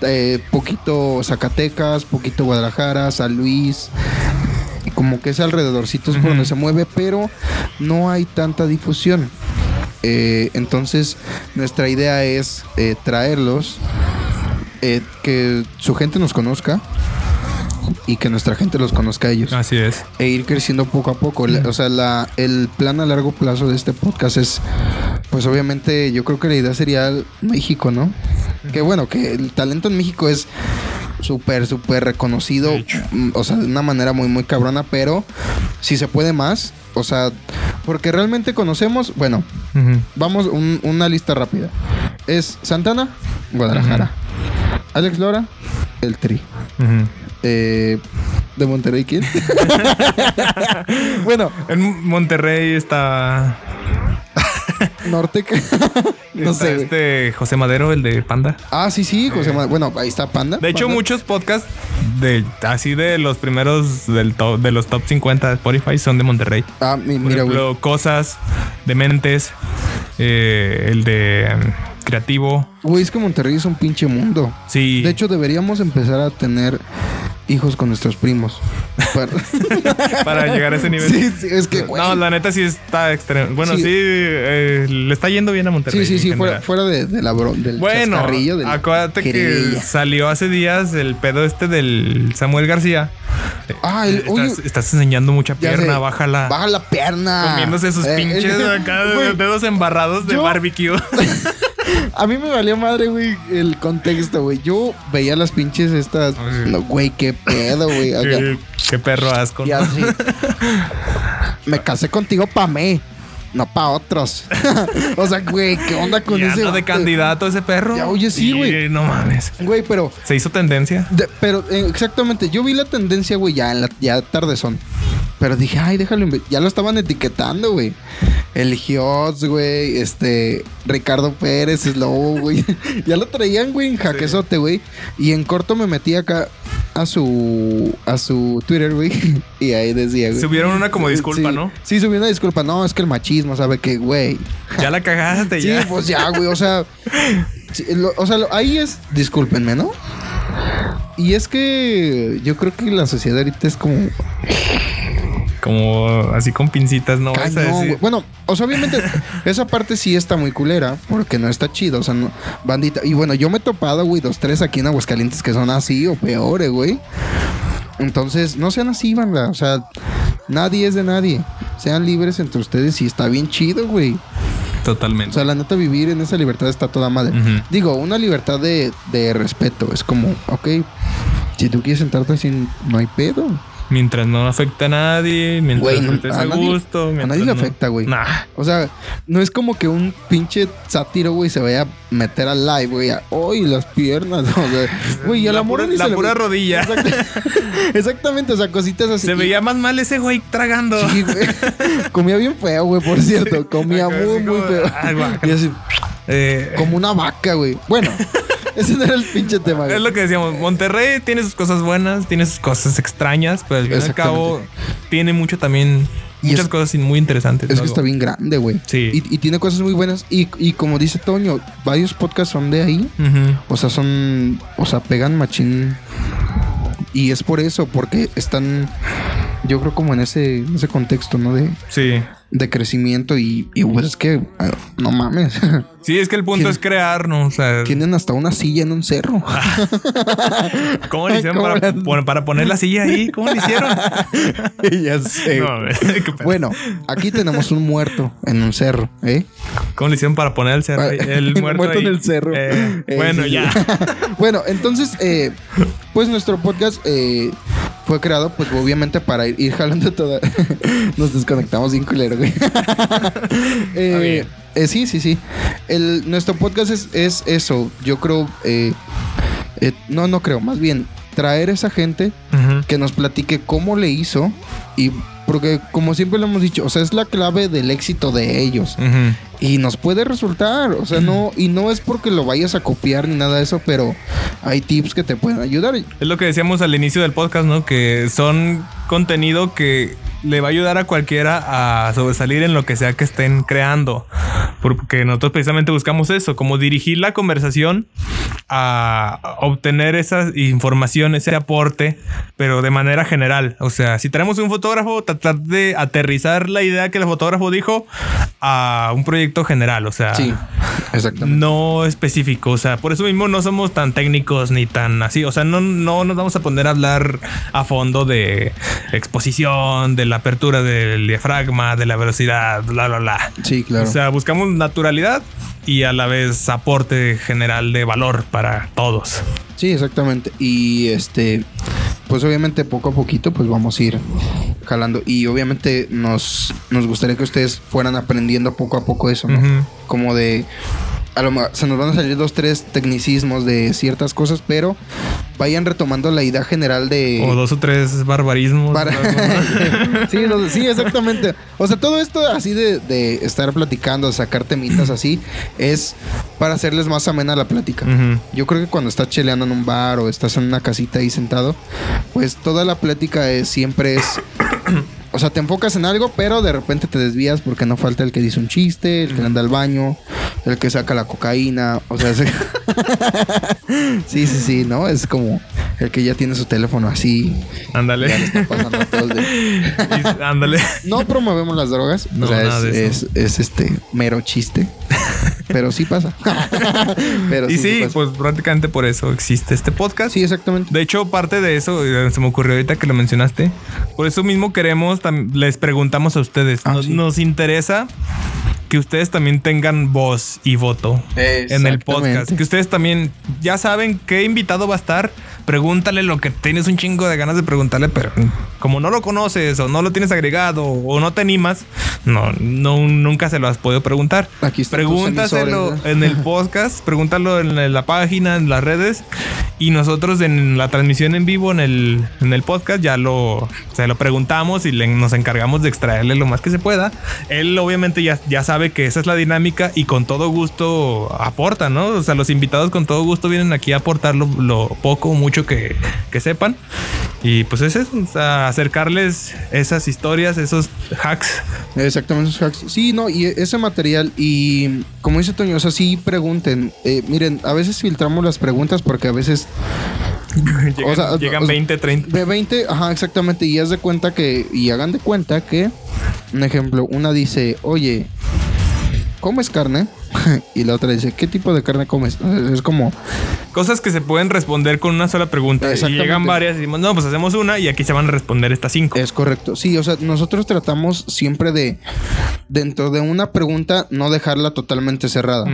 eh, poquito Zacatecas, poquito Guadalajara, San Luis, como que es alrededorcitos por Ujú. donde se mueve, pero no hay tanta difusión. Eh, entonces nuestra idea es eh, traerlos, eh, que su gente nos conozca y que nuestra gente los conozca a ellos Así es. e ir creciendo poco a poco. La- O sea, la, el plan a largo plazo de este podcast es, pues obviamente yo creo que la idea sería México, ¿no? Que bueno, que el talento en México es súper, súper reconocido, mm, o sea, de una manera muy, muy cabrona, pero si se puede más, o sea, porque realmente conocemos, bueno, vamos un- una lista rápida. Es Santana, Guadalajara. Alex Lora, el Tri. Eh, de Monterrey, ¿quién? bueno, En Monterrey está. Norte. no sé, güey. este José Madero, el de Panda. Ah, sí, sí, José Ma- Bueno, ahí está Panda. De hecho, Panda. muchos podcasts de así de los primeros del top, de los top 50 de Spotify son de Monterrey. Ah, mi- Por mira, güey. ejemplo, Cosas, Dementes, eh, el de mm, Creativo. Güey, es que Monterrey es un pinche mundo. Sí. De hecho, deberíamos empezar a tener hijos con nuestros primos. Para, Para llegar a ese nivel. Sí, sí, es que, güey. No, la neta sí está extremo. Bueno, sí, Sí. eh, le está yendo bien a Monterrey. sí, sí, sí, fuera, de, de la bro- del Bueno, chascarrillo, del acuérdate que salió hace días el pedo este del Samuel García. Ah, el, oye, estás, estás enseñando mucha pierna, sé, bájala. Baja la pierna. Comiéndose sus Eh, pinches eh, acá, güey, dedos embarrados de yo- barbecue. A mí me valió madre, güey, el contexto, güey. Yo veía las pinches estas. Ay. No, güey, qué pedo, güey. Qué, qué perro asco. Y así. Me casé contigo pa' mí, no pa' otros. o sea, güey, ¿qué onda con Y ese? de candidato ese perro. Ya, oye, sí, güey. No mames. Güey, pero. Se hizo tendencia. de- pero eh, exactamente, yo vi la tendencia, güey, ya en la ya tardezón. Pero dije, ay, déjalo. Ya lo estaban etiquetando, güey. El Gios, güey. Este. Ricardo Pérez, Slow, güey. ya lo traían, güey, en jaquezote, güey. Y en corto me metí acá a su. a su Twitter, güey. y ahí decía, güey. Subieron una como disculpa, Sí, ¿no? Sí, subí una disculpa. No, es que el machismo, ¿sabe qué, güey? Ya la cagaste, Sí, ya. pues ya, güey. O sea, sí, lo- o sea, lo- ahí es, discúlpenme, ¿no? Y es que yo creo que la sociedad ahorita es como Como así con pincitas, ¿no? vas a decir? Bueno, o sea, obviamente esa parte sí está muy culera porque no está chido, o sea, no, bandita. Y bueno, yo me he topado, güey, dos, tres aquí en Aguascalientes que son así o peores, güey. Entonces, no sean así, banda. O sea, nadie es de nadie. Sean libres entre ustedes y está bien chido, güey. O Totalmente. sea, la neta, vivir en esa libertad está toda madre. Digo, una libertad de, de respeto. Es como, ok, si tú quieres sentarte así, no hay pedo. Mientras no afecta a nadie, mientras Güey, no- estés a nadie- gusto. a nadie le no- afecta, güey. Nah. O sea, no es como que un pinche sátiro, güey, se vaya a meter al live, güey. ¡Ay, las piernas! O sea, güey, y a la, La pura- la le pura ve- rodilla. Exact- Exactamente, o sea, cositas así. Se veía más mal ese güey tragando. Sí, güey. Comía bien feo, güey, por cierto. Comía muy, muy feo. Y así, Eh, como una vaca, güey. Bueno, ese no era el pinche tema, güey. es lo que decíamos. Monterrey tiene sus cosas buenas, tiene sus cosas extrañas, pero al fin y al cabo tiene mucho también. Muchas es- cosas muy interesantes. Es que está bien grande, güey. Sí. Y, y tiene cosas muy buenas. Y, y como dice Toño, varios podcasts son de ahí. O sea, son. O sea, pegan machín. Y es por eso, porque están. Yo creo como en ese, en ese contexto, ¿no? De, Sí. De crecimiento. Y, y pues es que. ah, No mames. Sí, es que el punto es crear, ¿no? O sea, Tienen hasta una silla en un cerro. ¿cómo le hicieron ¿Cómo para, la- para poner la silla ahí? ¿Cómo le hicieron? ya sé. No. Bueno, aquí tenemos un muerto en un cerro, ¿eh? ¿Cómo le hicieron para poner el cerro? El muerto, ahí? en el cerro. Eh, Eh, bueno, ya. bueno, entonces, eh, pues nuestro podcast eh, fue creado, pues obviamente para ir, ir jalando toda. Nos desconectamos bien culero, güey. Eh, eh, sí, sí, sí. El, nuestro podcast es, es eso. Yo creo. eh, eh, no, no creo. Más bien, traer esa gente que nos platique cómo le hizo y porque como siempre lo hemos dicho, o sea, es la clave del éxito de ellos Ujú. Y nos puede resultar, o sea, no y no es porque lo vayas a copiar ni nada de eso, pero hay tips que te pueden ayudar. Es lo que decíamos al inicio del podcast, ¿no? Que son contenido que le va a ayudar a cualquiera a sobresalir en lo que sea que estén creando. Porque nosotros precisamente buscamos eso, como dirigir la conversación a obtener esa información, ese aporte, pero de manera general. O sea, si tenemos un fotógrafo, tratar de aterrizar la idea que el fotógrafo dijo a un proyecto general. O sea, Sí, exactamente. no específico. O sea, por eso mismo no somos tan técnicos ni tan así. O sea, no, no nos vamos a poner a hablar a fondo de exposición, de la apertura del diafragma, de la velocidad, bla, bla, bla. Sí, claro. O sea, buscamos naturalidad y a la vez aporte general de valor para todos. sí, exactamente. Y este pues obviamente poco a poquito pues vamos a ir jalando y obviamente nos nos gustaría que ustedes fueran aprendiendo poco a poco eso, ¿no? Como de a lo mejor se nos van a salir dos tres tecnicismos de ciertas cosas pero vayan retomando la idea general de O dos o tres barbarismos. para- sí, no, sí, exactamente. O sea, todo esto así de, de estar platicando, sacar temitas así, es para hacerles más amena la plática. Yo creo que cuando estás cheleando en un bar o estás en una casita ahí sentado, pues toda la plática es, siempre es... O sea, te enfocas en algo, pero de repente te desvías porque no falta el que dice un chiste, el que anda al baño, el que saca la cocaína. O sea, sí, sí, sí, ¿no? Es como... El que ya tiene su teléfono así. Ándale. Ándale. No promovemos las drogas. No, o sea, nada es, de es, eso. es, este mero chiste. Pero sí pasa. Pero Y sí, pasa. pues prácticamente por eso existe este podcast. Sí, exactamente. De hecho, parte de eso, eh, se me ocurrió ahorita que lo mencionaste. Por eso mismo queremos, les preguntamos a ustedes. Ah, nos, sí. nos interesa que ustedes también tengan voz y voto en el podcast. Que ustedes también ya saben qué invitado va a estar. Pregúntale lo que tienes un chingo de ganas de preguntarle, pero como no lo conoces o no lo tienes agregado o no te animas, no, no nunca se lo has podido preguntar. Aquí Pregúntaselo emisores, en el podcast, pregúntalo en la página, en las redes y nosotros en la transmisión en vivo en el, en el podcast ya lo se lo preguntamos y le- nos encargamos de extraerle lo más que se pueda. Él obviamente ya, ya sabe que esa es la dinámica y con todo gusto aporta, ¿no? O sea, los invitados con todo gusto vienen aquí a aportar lo, lo poco o mucho que, que sepan. Y pues es eso, o sea, acercarles esas historias, esos hacks. Exactamente, esos hacks. Sí, no, y ese material, y como dice Toño, o sea, sí pregunten. Eh, miren, a veces filtramos las preguntas porque a veces Llegan, sea, llegan o sea, 20, 30. de 20, ajá, exactamente, y haz de cuenta que, y hagan de cuenta que, un ejemplo, una dice, oye, ¿comes carne? y la otra dice, ¿qué tipo de carne comes? Es como, Cosas que se pueden responder con una sola pregunta. Y llegan varias y decimos, no, pues hacemos una y aquí se van a responder estas cinco. Es correcto. Sí, o sea, nosotros tratamos siempre de, dentro de una pregunta, no dejarla totalmente cerrada.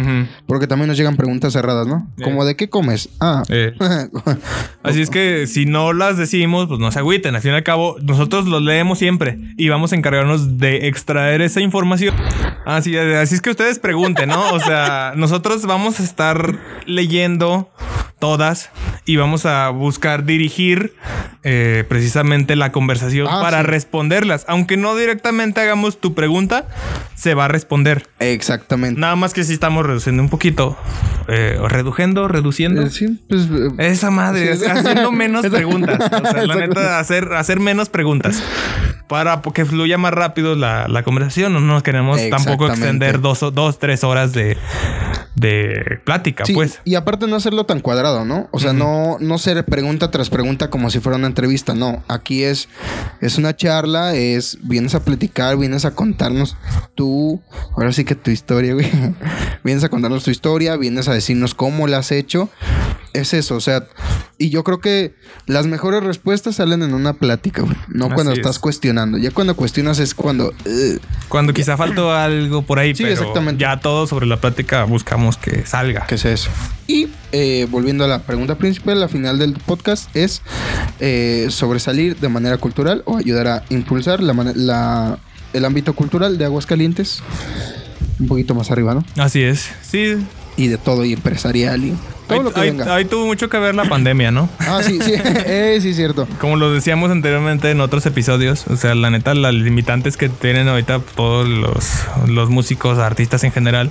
Porque también nos llegan preguntas cerradas, ¿no? Eh. Como de qué comes. Ah. Eh. Así es que si no las decimos, pues no se agüiten. Al fin y al cabo, nosotros los leemos siempre y vamos a encargarnos de extraer esa información. Así, así es que ustedes pregunten, ¿no? O sea, nosotros vamos a estar leyendo todas y vamos a buscar dirigir eh, precisamente la conversación Ah, para sí. responderlas. Aunque no directamente hagamos tu pregunta, se va a responder. Exactamente. Nada más que si estamos reduciendo un poquito. Eh, reduciendo, reduciendo. Eh, sí, pues. eh, Esa madre, Sí. haciendo menos preguntas. O sea, la neta, hacer, hacer menos preguntas. Para que fluya más rápido la, la conversación. No nos queremos tampoco extender dos, o- dos, tres horas de, de plática, sí, pues. Y aparte no hacerlo tan cuadrado, ¿no? O sea, no, no ser pregunta tras pregunta como si fuera una entrevista. No, aquí es, es una charla, es vienes a platicar, vienes a contarnos tú, ahora sí que tu historia, güey. vienes a contarnos tu historia, vienes a decirnos cómo la has hecho. Es eso, o sea, y yo creo que las mejores respuestas salen en una plática, güey. No Así cuando es. estás cuestionando. Ya cuando cuestionas es cuando... "Ugh". Cuando quizá faltó algo por ahí, Sí, pero exactamente. ya todo sobre la plática buscamos que salga. ¿Qué es eso? Y eh, volviendo a la pregunta principal, la final del podcast es eh, sobresalir de manera cultural o ayudar a impulsar la, la- el ámbito cultural de Aguascalientes. Un poquito más arriba, ¿no? Así es. Sí. Y de todo, y empresarial y todo ahí, lo que ahí- venga. ahí tuvo mucho que ver la pandemia, ¿no? Ah, sí, sí, eh, sí, cierto. Como lo decíamos anteriormente en otros episodios, o sea, la neta, las limitantes que tienen ahorita todos los, los músicos, artistas en general,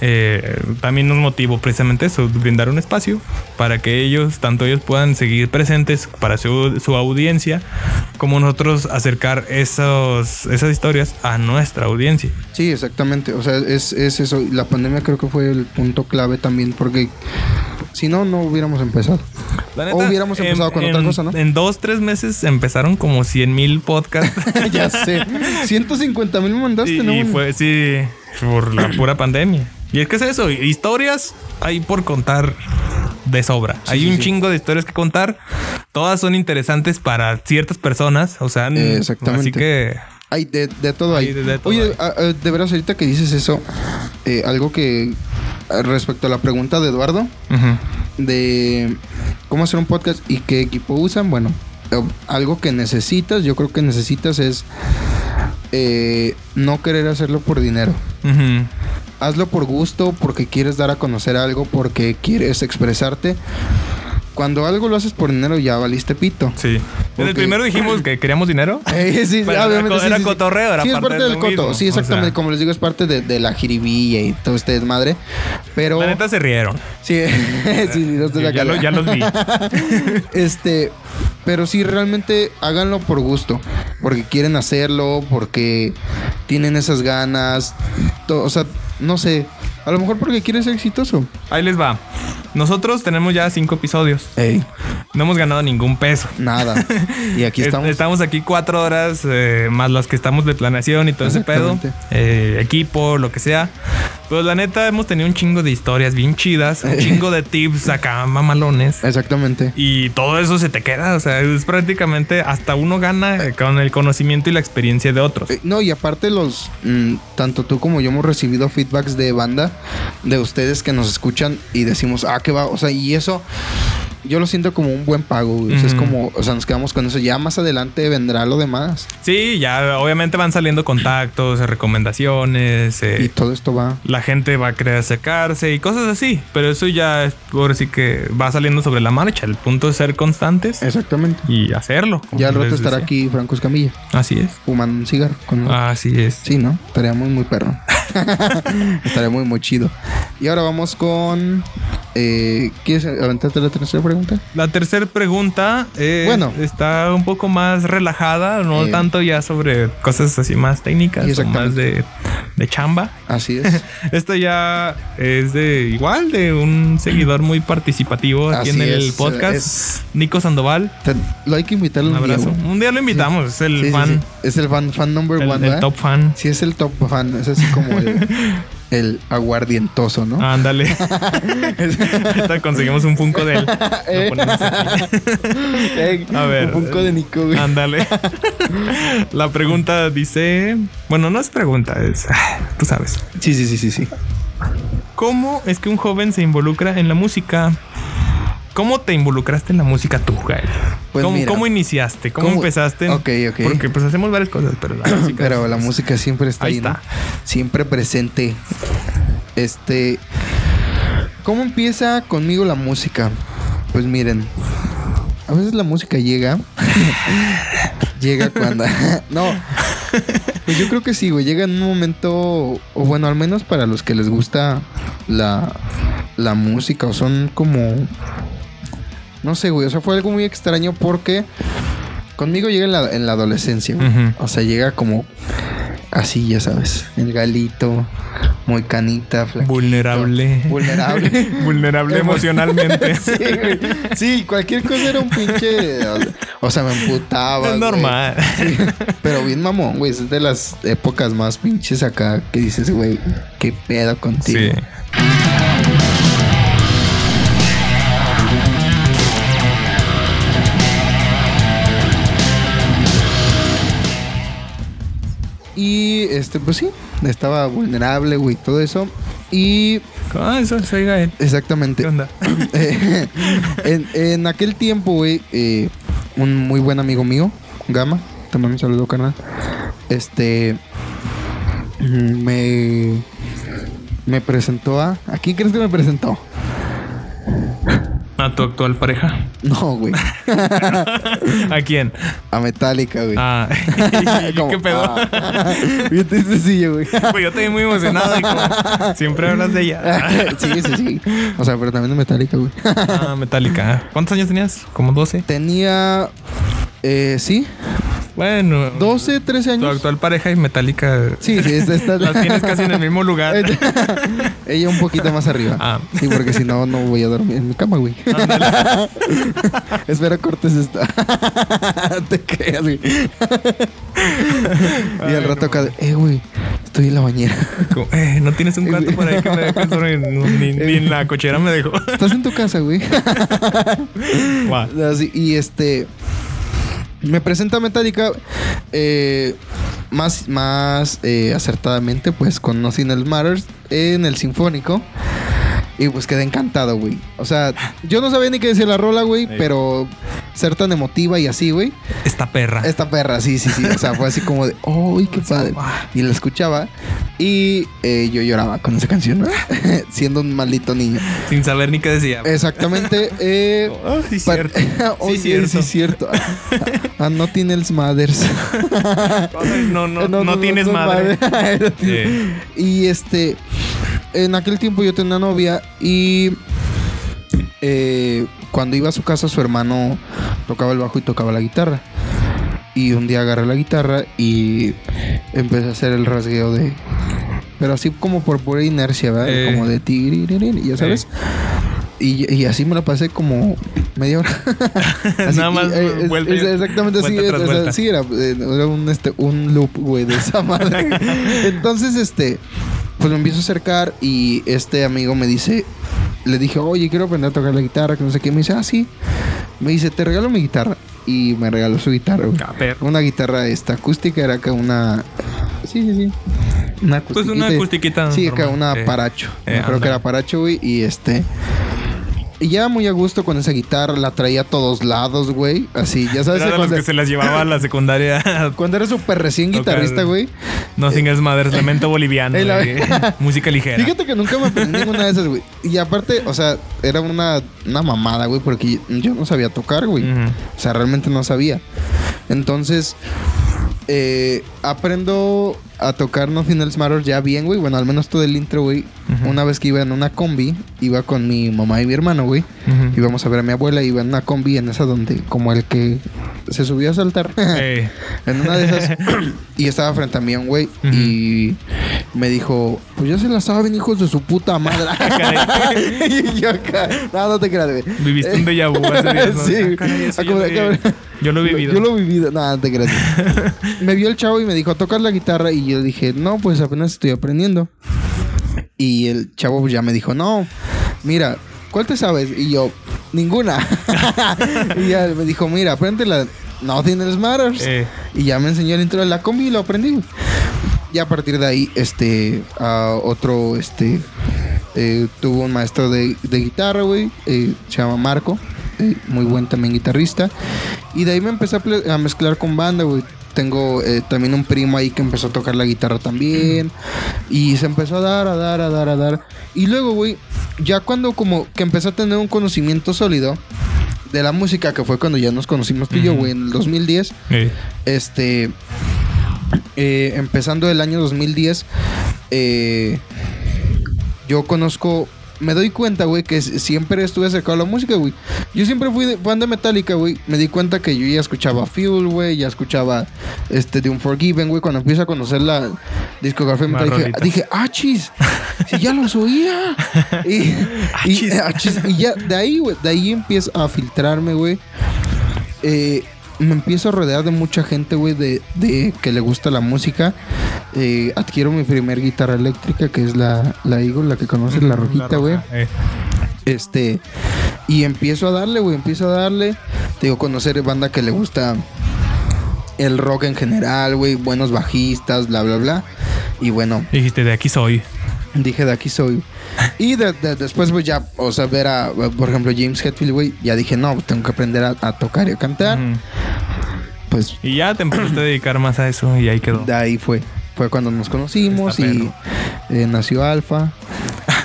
eh, también nos motivó precisamente eso, brindar un espacio para que ellos, tanto ellos puedan seguir presentes para su, su audiencia, como nosotros acercar esos, esas historias a nuestra audiencia. Sí, exactamente. O sea, es, es eso. La pandemia creo que fue el punto clave también, porque si no, no hubiéramos empezado. La O hubiéramos empezado con otra cosa, ¿no? En dos, tres meses empezaron como 100 mil podcasts. ya sé. 150 mil mandaste, Y, ¿no? y fue, sí, por la pura pandemia. Y es que es eso, historias hay por contar de sobra. hay sí, un sí. chingo de historias que contar. Todas son interesantes para ciertas personas. O sea, Exactamente. así que Hay de, de todo ahí. Hay de- de todo Oye, ahí. a- a- de veras, ahorita que dices eso, eh, algo que respecto a la pregunta de Eduardo, de cómo hacer un podcast y qué equipo usan, bueno, eh, algo que necesitas, yo creo que necesitas es eh, no querer hacerlo por dinero. Hazlo por gusto, porque quieres dar a conocer algo, porque quieres expresarte. Cuando algo lo haces por dinero, ya valiste pito. sí. Desde el Ok. primero dijimos que queríamos dinero. Eh, sí, Pero era obviamente, sí, era sí, cotorreo, era Sí, es parte parte de del coto. mismo, Sí, o sea. exactamente. Como les digo, es parte de, de la jiribilla y todo este desmadre. Pero. La neta se rieron. Sí, sí, sí, no estoy Ya, lo- ya los vi. Este, pero sí, realmente háganlo por gusto, porque quieren hacerlo, porque tienen esas ganas, o sea, no sé, a lo mejor porque quieres ser exitoso. Ahí les va. Nosotros tenemos ya cinco episodios. Ey. No hemos ganado ningún peso. Nada. Y aquí Es- estamos. Estamos aquí cuatro horas, eh, más las que estamos de planeación y todo ese pedo. Eh, equipo, lo que sea. Pues la neta, hemos tenido un chingo de historias bien chidas, un chingo de tips acá mamalones. Exactamente. Y todo eso se te queda. O sea, es prácticamente hasta uno gana con el conocimiento y la experiencia de otros. Eh, No, y aparte los, mm, tanto tú como yo hemos recibido feedbacks de banda, de ustedes que nos escuchan y decimos, ah, que va, o sea, y eso yo lo siento como un buen pago, güey. O sea, es como, o sea, nos quedamos con eso. Ya más adelante vendrá lo demás. Sí, ya obviamente van saliendo contactos, recomendaciones. eh, Y todo esto va. la gente va a querer acercarse y cosas así. Pero eso ya es por sí que va saliendo sobre la marcha. El punto es ser constantes Exactamente. y hacerlo. Ya al rato estará decía. aquí Franco Escamilla, Así es. fumando un cigarro. Con Así es. Sí, ¿no? Estaría muy, muy perro. Estaría muy, muy chido. Y ahora vamos con... Eh, ¿Quieres aventarte la tercera pregunta? La tercera pregunta es- Bueno. está un poco más relajada, no Eh. tanto ya sobre cosas así más técnicas, o más de, de chamba. Así es. Esto ya es de igual de un seguidor muy participativo aquí Así en el es, podcast, es- Nico Sandoval. Te- lo hay que invitarlo Un día, abrazo. güey. Un día lo invitamos, es el Sí, sí, fan, sí. Es el fan, fan number el, one, el ¿verdad? top fan. Sí, es el top fan. Es así como el, el aguardientoso, ¿no? Ándale. Ahorita conseguimos un funko de él. Lo Eh. ponemos aquí. Ey, A ver. Un punco de Nico, güey. Ándale. La pregunta dice. Bueno, no es pregunta, es. Tú sabes. Sí, sí, sí, sí, sí. ¿Cómo es que un joven se involucra en la música? ¿Cómo te involucraste en la música tú, Gael? Pues ¿Cómo, cómo iniciaste? ¿Cómo, ¿Cómo? empezaste? Ok, ok. Porque pues hacemos varias cosas, pero la música. Pero la música siempre está Ahí ahí, ¿no? está. Siempre presente. Este. ¿Cómo empieza conmigo la música? Pues miren. A veces la música llega. llega cuando. no. Pues yo creo que sí, güey. Llega en un momento. O bueno, al menos para los que les gusta la, la música. O son como. No sé, güey. O sea, fue algo muy extraño porque. Conmigo llega en la, en la adolescencia, güey. Ujú. O sea, llega como así, ya sabes. El galito, muy canita, flaquito, Vulnerable. Vulnerable. Vulnerable emocionalmente. sí, güey. Sí, cualquier cosa era un pinche. O sea, me emputaba. es güey. normal. Pero bien mamón, güey. Es de las épocas más pinches acá que dices, güey, qué pedo contigo. Sí. Y este, pues sí, estaba vulnerable, güey, todo eso. Y Ah, eso Gael. exactamente. ¿Qué onda? En, en aquel tiempo, güey, eh, un muy buen amigo mío, Gama, te mando un saludo, carnal. Este me me presentó a. ¿A quién crees que me presentó? ¿A tu actual pareja? No, güey. ¿A quién? A Metallica, güey. Ah, ¿y ¿qué pedo? ah. Bien sencillo, güey. Pues yo estoy muy emocionado. y como siempre hablas de ella. sí, sí, sí. O sea, pero también de Metallica, güey. Ah, Metallica. ¿Cuántos años tenías? ¿Como 12? Tenía. Eh, sí, Bueno. 12, 13 Tu años. actual pareja y Metallica. Sí, sí, esta, esta- Las tienes casi en el mismo lugar. Ella un poquito más arriba. Ah. Sí, porque si no, no voy a dormir en mi cama, güey. Espera, cortes esta. Te creas, güey. y al rato acá, de, eh, güey, estoy en la bañera. Como, eh, no tienes un cuarto por ahí que me dejes dormir. No, ni, ni en la cochera me dejó. Estás en tu casa, güey. Así, y este. Me presenta Metallica. eh, más más eh, acertadamente, pues con Nothing Else Matters en el Sinfónico. Y pues quedé encantado, güey. O sea, yo no sabía ni qué decía la rola, güey, pero ser tan emotiva y así, güey. Esta perra. Esta perra, sí, sí, sí. O sea, fue así como de, ¡ay, qué padre! Y la escuchaba y eh, yo lloraba con esa canción, ¿no? siendo un maldito niño. Sin saber ni qué decía. Exactamente. Eh, Ah, sí, cierto. Sí, cierto. Ah, no tiene el Smothers. Ay, No, no, no, tienes madre. No Y este, en aquel tiempo yo tenía una novia y eh, cuando iba a su casa su hermano tocaba el bajo y tocaba la guitarra. Y un día agarré la guitarra y empecé a hacer el rasgueo de... Pero así como por pura inercia, ¿verdad? Eh. Como de tigri, ya sabes. Y, y así me la pasé como media hora. Así, Nada más eh, vuelta es exactamente así. es, o sea, sí, era, eh, era un, este, un loop, güey, de esa madre. Entonces, este, pues me empiezo a acercar y este amigo me dice, le dije, oye, quiero aprender a tocar la guitarra, que no sé qué. Me dice, ah, sí. Me dice, te regalo mi guitarra. Y me regaló su guitarra, perro. Una guitarra esta acústica, era acá una. Sí, sí, sí. Una Pues una acustiquita. Sí, acá una eh. paracho. Eh, creo que era paracho, güey. Y este. Y ya muy a gusto con esa guitarra, la traía a todos lados, güey. Así, ya sabes Era de los que se las llevaba a la secundaria. cuando eres súper recién guitarrista, güey. no singles mothers, lamento boliviano. La-. Música ligera. Fíjate que nunca me aprendí ninguna de esas, güey. Y aparte, o sea, era una, una mamada, güey, porque yo no sabía tocar, güey. O sea, realmente no sabía. Entonces, eh, aprendo a tocar Nothing Else Matters ya bien, güey. Bueno, al menos todo el intro, güey. Una vez que iba en una combi, iba con mi mamá y mi hermano, güey. Ujú. Íbamos a ver a mi abuela, iba en una combi, en esa donde, como el que se subió a saltar. En una de esas. y estaba frente a mí un güey. Y me dijo: Pues ya se la saben, hijos de su puta madre. y yo acá. No, no te creas, güey. Viviste un déjà vu hace días, ¿no? Sí. Ah, caray, Ah, yo, lo he- cabrón. yo lo he vivido. Yo lo he vivido. No, no te creas. me vio el chavo y me dijo: Tocas la guitarra. Y yo dije: No, pues apenas estoy aprendiendo. Y el chavo ya me dijo: No, mira, ¿cuál te sabes? Y yo: Ninguna. y ya me dijo: Mira, aprende la Nothing Else Matters. Eh, Y ya me enseñó el intro de la combi y lo aprendí. Y a partir de ahí, este, a otro, este, eh, tuvo un maestro de, de guitarra, güey, eh, se llama Marco, eh, muy buen también guitarrista. Y de ahí me empecé a mezclar con banda, güey. Tengo eh, también un primo ahí que empezó a tocar la guitarra también. Y se empezó a dar, a dar, a dar, a dar. Y luego, güey, ya cuando como que empecé a tener un conocimiento sólido de la música, que fue cuando ya nos conocimos tú y yo, güey, en el 2010 eh, este eh, empezando el año 2010 eh, yo conozco me doy cuenta, güey, que siempre estuve acercado a la música, güey. Yo siempre fui de- fan de Metallica, güey. Me di cuenta que yo ya escuchaba Fuel, güey, ya escuchaba este de Unforgiven, güey. Cuando empiezo a conocer la discografía dije, ah, chis, si ya los oía. y, y, Achis. achis. Y ya, de ahí, güey, de ahí empiezo a filtrarme, güey. Eh, me empiezo a rodear de mucha gente, güey, de, de que le gusta la música. Eh, adquiero mi primer guitarra eléctrica, que es la, la Eagle, la que conoces, la rojita, güey. eh. Este, y empiezo a darle, güey, empiezo a darle. Te digo, conocer banda que le gusta el rock en general, güey, buenos bajistas, bla, bla, bla. Y bueno, Dijiste, de aquí soy. Dije, de aquí soy. Y de- de- después, pues ya, o sea, ver a, por ejemplo, James Hetfield, güey, ya dije, no, tengo que aprender a, a tocar y a cantar. Pues Y ya te empezaste a dedicar más a eso y ahí quedó. de ahí fue. Fue cuando nos conocimos Está y eh, nació Alfa.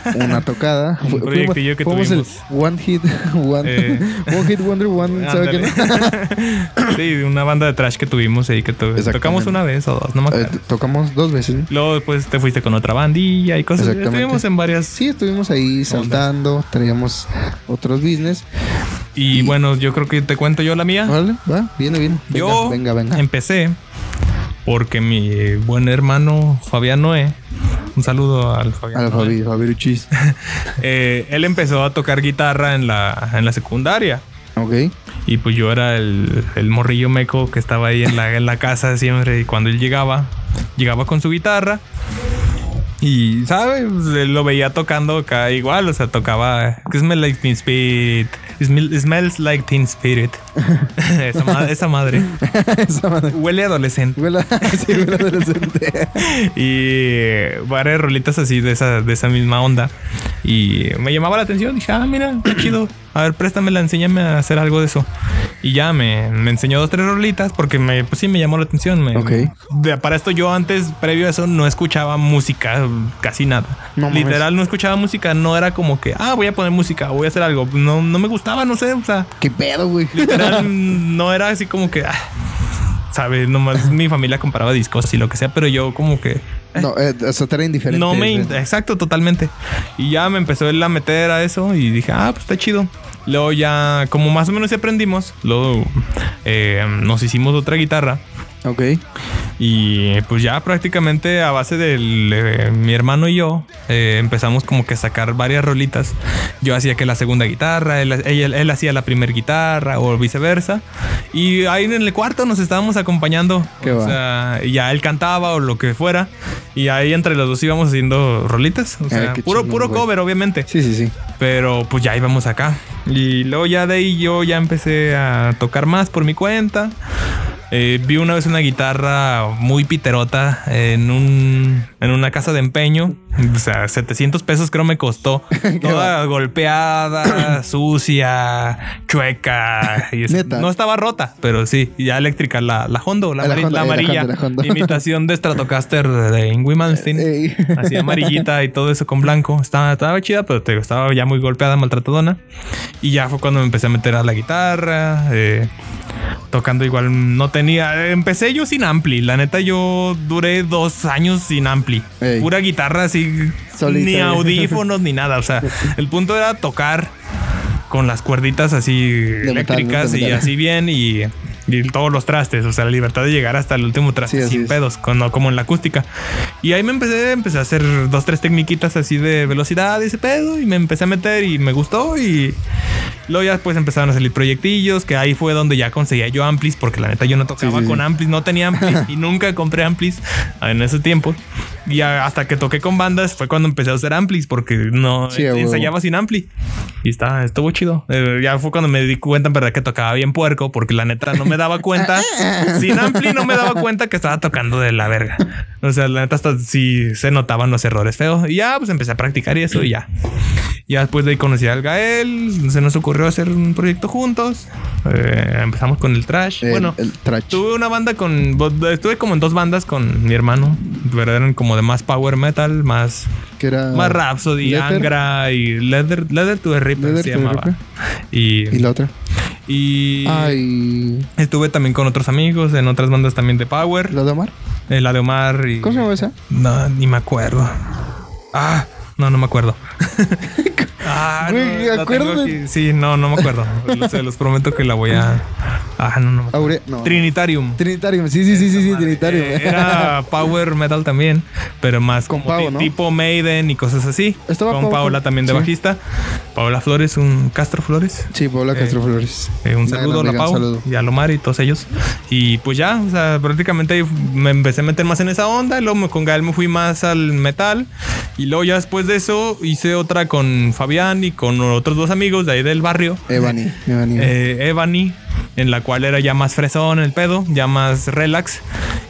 Una tocada. Un Fu- proyectillo que fuimos el tuvimos. One Hit, One, Eh. one Hit Wonder One, ¿sabe? Ándale. sí, una banda de trash que tuvimos ahí que to- tocamos una vez o dos, no me Eh, tocamos dos veces. ¿no? Luego después te fuiste con otra bandilla y cosas. Estuvimos en varias. Sí, estuvimos ahí saltando, traíamos otros business. Y, Y- bueno, yo creo que te cuento yo la mía. Vale, va, viene. Venga, yo venga, venga. empecé porque mi buen hermano Fabián Noé, un saludo al Fabián. Al Fabi, Fabi eh, él empezó a tocar guitarra en la, en la secundaria. Ok. Y pues yo era el, el morrillo meco que estaba ahí en la, en la casa siempre. Y cuando él llegaba, llegaba con su guitarra. Y, ¿sabes? Él lo veía tocando acá igual. O sea, tocaba Smell Like Teen Spirit. Smell- smells Like Teen Spirit. esa, ma- esa madre. Esa madre. Huele adolescente. Huele- sí, huele adolescente. y varias rolitas así de esa, de esa misma onda. Y me llamaba la atención. Dije, ah, mira, qué chido. A ver, préstamela, enséñame a hacer algo de eso. Y ya me, me enseñó dos, tres rolitas porque me, pues sí me llamó la atención. Me- Ok. de- para esto yo antes, previo a eso, no escuchaba música, casi nada. No. Literal, no escuchaba música. No era como que, ah, voy a poner música, voy a hacer algo. No, no me gustaba, no sé, o sea. ¿Qué pedo, güey? Literal, no era así como que, ah, ¿sabes? Nomás mi familia compraba discos y lo que sea, pero yo como que... No, eh, o sea, era indiferente. No me... in-. Exacto, totalmente. Y ya me empezó él a meter a eso y dije, ah, pues está chido. Luego ya, como más o menos aprendimos, luego eh, nos hicimos otra guitarra. Ok. Y pues ya prácticamente a base de mi hermano y yo eh, empezamos como que a sacar varias rolitas. Yo hacía que la segunda guitarra, él, él, hacía la primera guitarra o viceversa. Y ahí en el cuarto nos estábamos acompañando. o sea, ya él cantaba o lo que fuera. Y ahí entre los dos íbamos haciendo rolitas. O sea, puro, puro cover, obviamente. Sí, sí, sí. Pero pues ya íbamos acá. Y luego ya de ahí yo ya empecé a tocar más por mi cuenta. Eh, vi una vez una guitarra muy piterota en, un, en una casa de empeño. O sea, 700 pesos creo me costó. Toda golpeada, sucia, chueca. Y no estaba rota, pero sí, ya eléctrica. La, la Hondo, la, amarilla. Imitación de Stratocaster de Ingui Malmsteen. Así amarillita y todo eso con blanco. Estaba, estaba chida, pero te, estaba ya muy golpeada, maltratadona. Y ya fue cuando me empecé a meter a la guitarra. Eh, tocando igual no tenía empecé yo sin ampli la neta yo duré dos años sin ampli. Pura guitarra así ni audífonos ni nada o sea el punto era tocar con las cuerditas así eléctricas y así bien y y todos los trastes, o sea, la libertad de llegar hasta el último traste sin pedos, como en la acústica. Y ahí me empecé, empecé a hacer dos, tres tecniquitas así de velocidad y ese pedo, y me empecé a meter y me gustó. Y luego ya después empezaron a salir proyectillos, que ahí fue donde ya conseguía yo amplis, porque la neta yo no tocaba con amplis, no tenía amplis y nunca compré amplis en ese tiempo. Y hasta que toqué con bandas fue cuando empecé a hacer amplis, porque no ensayaba sin ampli. Y está, estuvo chido. Eh, ya fue cuando me di cuenta en verdad que tocaba bien puerco, porque la neta no me daba cuenta. sin ampli no me daba cuenta que estaba tocando de la verga. O sea, la neta hasta sí se notaban los errores feos. Y ya, pues empecé a practicar y eso y ya. Ya después de ahí conocí al Gael, se nos ocurrió hacer un proyecto juntos. Eh, empezamos con el trash. bueno, el trash. tuve una banda con. Estuve como en dos bandas con mi hermano, pero eran como de más power metal, más. Que era. Más Rhapsody, Angra y Leather, Leather to the Reaper se llamaba. Y, y la otra. Y. Estuve también con otros amigos en otras bandas también de power. ¿La de Omar? Eh, la de Omar y. ¿Cómo se llama esa? No, ni me acuerdo. Ah, no, no me acuerdo. Ah, no, Sí, no, no me acuerdo. Se los prometo que la voy a. Ah, no, no. Aure... no. Trinitarium. Trinitarium, sí, sí, sí, sí, sí, Trinitarium. Eh, era Power Metal también, pero más con como tipo Maiden y cosas así. Estaba con Paola también de bajista. Paola Flores, un Castro Flores. Sí, Paola Castro eh, Flores. Eh, un saludo a la Pau y a Lomar y todos ellos. Y pues ya, o sea, prácticamente me empecé a meter más en esa onda. Y luego con Gael me fui más al metal. Y luego ya después de eso hice otra con Fabián y con otros dos amigos de ahí del barrio. Evany. Evany. Eh, en la cual era ya más fresón el pedo, ya más relax.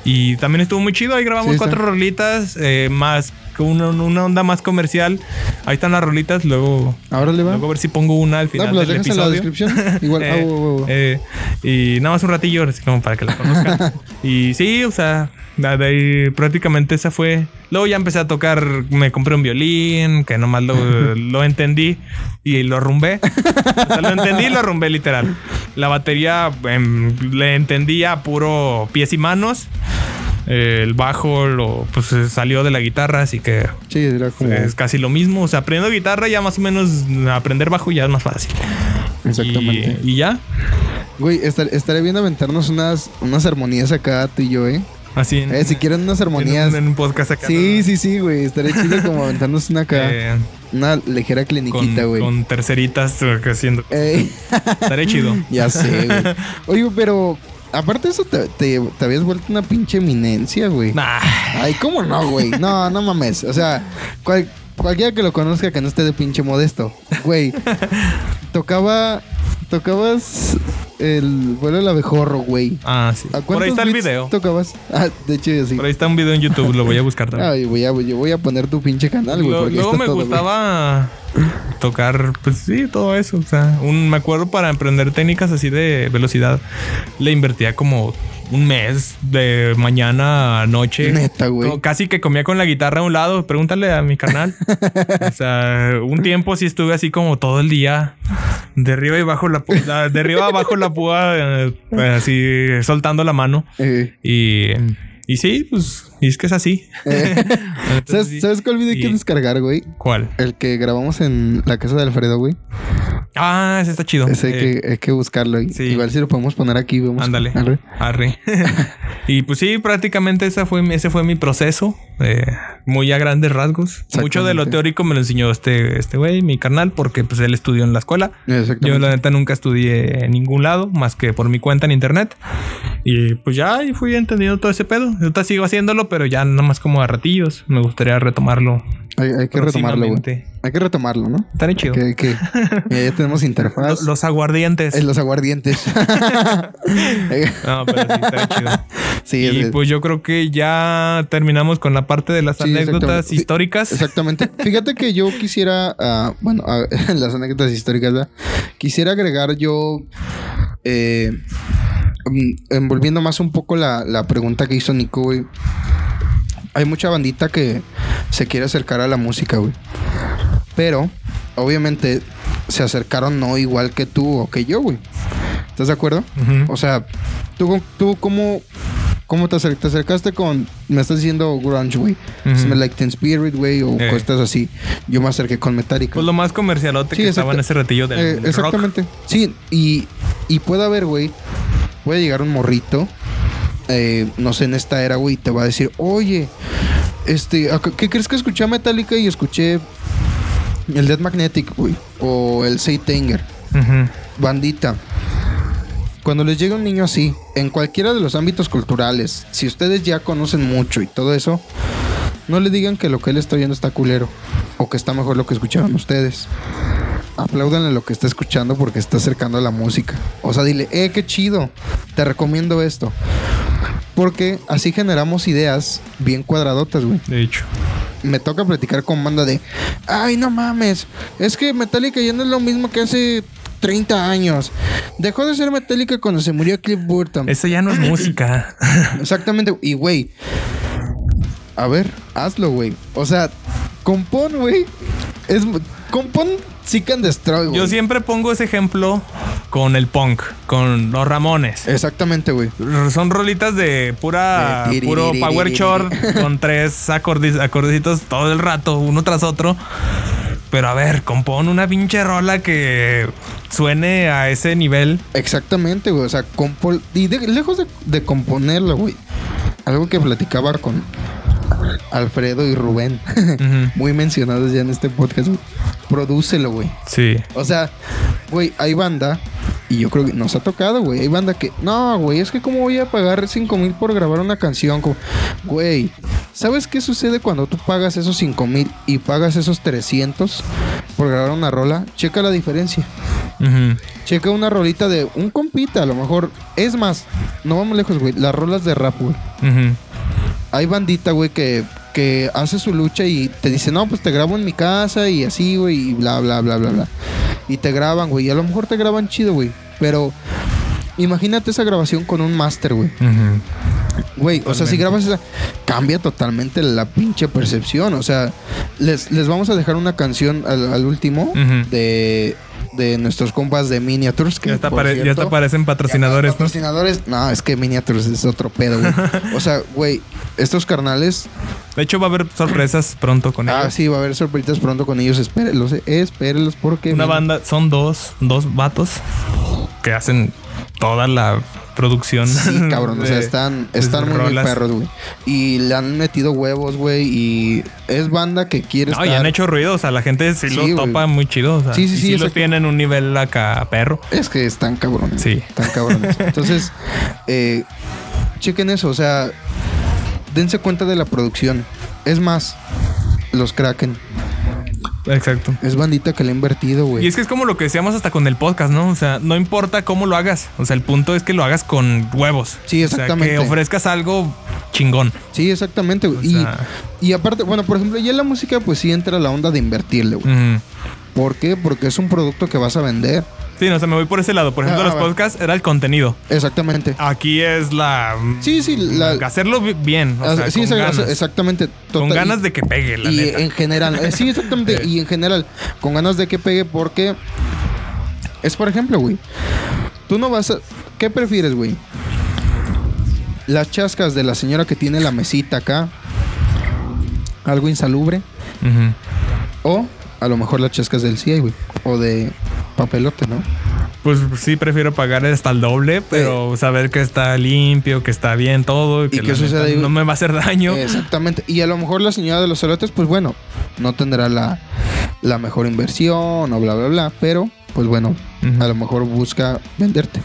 Y también estuvo muy chido. Ahí grabamos cuatro rolitas, eh, más una, una onda más comercial. Ahí están las rolitas. Luego, Ahora le va. Luego a ver si pongo una al final. del episodio. en la descripción. Igual. Eh, y nada más un ratillo, así como para que la conozcan. y sí, o sea, de ahí prácticamente esa fue. Luego ya empecé a tocar, me compré un violín, que nomás lo, lo entendí y lo arrumbé. O sea, lo entendí y lo arrumbé literal. La batería em, le entendía puro pies y manos. El bajo lo, pues salió de la guitarra, así que sí, era como... es casi lo mismo. O sea, aprendiendo guitarra ya más o menos aprender bajo ya es más fácil. Exactamente. Y, ya. Güey, estaré viendo aventarnos unas, unas armonías acá tú y yo, ¿eh? Así eh, si quieren unas armonías. En un, podcast acá. Sí, sí, sí, güey. Estaría chido como aventarnos una acá. Eh, una ligera cliniquita, güey. Con, terceritas haciendo. Estaría chido. Ya sé, güey. Oye, pero Aparte de eso, te, te, habías vuelto una pinche eminencia, güey. Nah. Ay, ¿cómo no, güey? No, no mames. O sea, cualquiera que lo conozca que no esté de pinche modesto. Güey, tocaba Tocabas el vuelo del abejorro, güey. Ah, sí. Por ahí está el video. Tocabas. Ah, de hecho, sí. Por ahí está un video en YouTube, lo voy a buscar también. Ay, voy a, yo voy a poner tu pinche canal, güey. Luego me gustaba tocar, pues sí, todo eso. O sea, un, me acuerdo para aprender técnicas así de velocidad, le invertía como un mes de mañana a noche. Neta, güey. Casi que comía con la guitarra a un lado. Pregúntale a mi canal. o sea, un tiempo sí estuve así como todo el día. De arriba y bajo la púa. De arriba abajo la púa. Eh, así soltando la mano. Y. Y sí, pues, y es que es así. Entonces, ¿Sabes. ¿Sabes cuál video hay que Y- descargar, güey? ¿Cuál? El que grabamos en la casa de Alfredo, güey. Ah, ese está chido. Ese hay, Eh, que, hay que buscarlo. sí. Igual si lo podemos poner aquí, vemos. Ándale. Arre. Arre. y pues sí, prácticamente esa fue, ese fue mi proceso. eh, muy a grandes rasgos. Mucho de lo teórico me lo enseñó este este güey, mi carnal, porque pues él estudió en la escuela. Yo la neta nunca estudié en ningún lado, más que por mi cuenta en internet. Y pues ya ahí fui entendiendo todo ese pedo. Ahorita sigo haciéndolo, pero ya nada más como a ratillos. Me gustaría retomarlo. Hay, hay que retomarlo, güey. Hay que retomarlo, ¿no? Estaría chido. Que, que Mira, ya tenemos interfaz. Lo- Los aguardientes. En los aguardientes. No, pero sí, estaría chido. sí, y es- pues yo creo que ya terminamos con la parte de las Sí, anécdotas exactamente. históricas. Exactamente. Fíjate que yo quisiera, ah, bueno, en las anécdotas históricas, ¿verdad? quisiera agregar yo, eh, envolviendo más un poco la, la pregunta que hizo Nico, güey. Hay mucha bandita que se quiere acercar a la música, güey. Pero, obviamente, se acercaron no igual que tú o que yo, güey. ¿Estás de acuerdo? O sea, tú, tú cómo, cómo te, acer- te acercaste con, me estás diciendo grunge, güey. Smell Like Teen Spirit, güey, o Eh. cosas así. Yo me acerqué con Metallica. Pues lo más comercialote Sí, que estaba en ese retillo del, Eh, exactamente. Sí, y, y puede haber, güey, puede llegar un morrito, eh, no sé, en esta era, güey, y te va a decir, oye, este, ¿a- ¿qué crees que escuché a Metallica y escuché el Dead Magnetic, güey? O el rock. Ujú. Bandita. Cuando les llega un niño así, en cualquiera de los ámbitos culturales, si ustedes ya conocen mucho y todo eso, no le digan que lo que él está oyendo está culero o que está mejor lo que escucharon ustedes. Apláudanle lo que está escuchando porque está acercando a la música. O sea, dile, eh, qué chido, te recomiendo esto. Porque así generamos ideas bien cuadradotas, güey De hecho. me toca platicar con banda de, ay, no mames, es que Metallica ya no es lo mismo que hace 30 años. Dejó de ser Metallica cuando se murió Cliff Burton. Eso ya no es música. Exactamente, y güey, a ver, hazlo, güey. O sea, compón, güey. Es compón Seek and Destroy, güey. Yo siempre pongo ese ejemplo con el punk, con los Ramones. Exactamente, güey. Son rolitas de pura De puro power chord con tres acordes, acordecitos todo el rato, uno tras otro. Pero a ver, compón una pinche rola que suene a ese nivel. Exactamente, güey. O sea, compon... Y de- lejos de, de componerlo, güey. Algo que platicaba con Alfredo y Rubén. Muy mencionados ya en este podcast, güey. Prodúcelo, güey. Sí. O sea, güey, hay banda. Y yo creo que nos ha tocado, güey. Hay banda que... No, güey, es que cómo voy a pagar 5 mil por grabar una canción. Como- Güey, ¿sabes qué sucede cuando tú pagas esos 5 mil y pagas esos 300 por grabar una rola? Checa la diferencia. Checa una rolita de un compita, a lo mejor. Es más, no vamos lejos, güey. Las rolas de rap, güey. Hay bandita, güey, que, que hace su lucha y te dice, no, pues te grabo en mi casa y así, güey, y bla, bla, bla, bla, bla. Y te graban, güey. Y a lo mejor te graban chido, güey. Pero imagínate esa grabación con un máster, güey. Ujú. Güey, o sea, si grabas esa, cambia totalmente la pinche percepción. O sea, les, les vamos a dejar una canción al, al último de, de nuestros compas de Miniatures. Que Ya hasta, por ya parecen patrocinadores, ¿no? Patrocinadores, no, es que Miniatures es otro pedo, güey. O sea, güey, estos carnales, De hecho, va a haber sorpresas pronto con ah, ellos. sí, va a haber sorpresitas pronto con ellos. Espérenlos, eh, espérenlos porque. Una banda, son dos, dos vatos que hacen toda la producción. Sí, cabrón, o sea, están, están muy, muy perros, güey. Y le han metido huevos, güey. Y es banda que quiere No, estar. y han hecho ruido, o sea, la gente sí, Sí, los topa muy chido. O sea, Sí, sí, y sí, los tienen un nivel acá perro. Es que están cabrones. Sí. Están cabrones. Entonces, eh, chequen eso, o sea, dense cuenta de la producción. Es más, los Kraken. Exacto. Es bandita que le ha invertido, güey. Y es que es como lo que decíamos hasta con el podcast, ¿no? O sea, no importa cómo lo hagas. O sea, el punto es que lo hagas con huevos. Sí, O sea, exactamente. que ofrezcas algo chingón. Sí, exactamente, güey. O Y, sea- y aparte, bueno, por ejemplo, ya en la música, pues sí entra la onda de invertirle, güey. ¿Por qué? Porque es un producto que vas a vender. Sí, no, o sea, me voy por ese lado. Por ejemplo, Ah, los bueno. podcasts era el contenido. Exactamente. Aquí es la. Sí, sí, la- hacerlo bi- bien. O sea, sí, con ganas. exactamente. Con ganas de que pegue, la y neta. en general, eh, sí, exactamente. y en general, con ganas de que pegue, porque es por ejemplo, güey. Tú no vas a. ¿Qué prefieres, güey? las chascas de la señora que tiene la mesita acá, algo insalubre, o a lo mejor las chascas del CI, güey, o de papelote, ¿no? Pues sí, prefiero pagar hasta el doble, pero saber que está limpio, que está bien todo, que neta ahí? no me va a hacer daño. Exactamente. Y a lo mejor la señora de los elotes, pues bueno, no tendrá la, la mejor inversión o bla, bla, bla. Pero, pues bueno, a lo mejor busca venderte.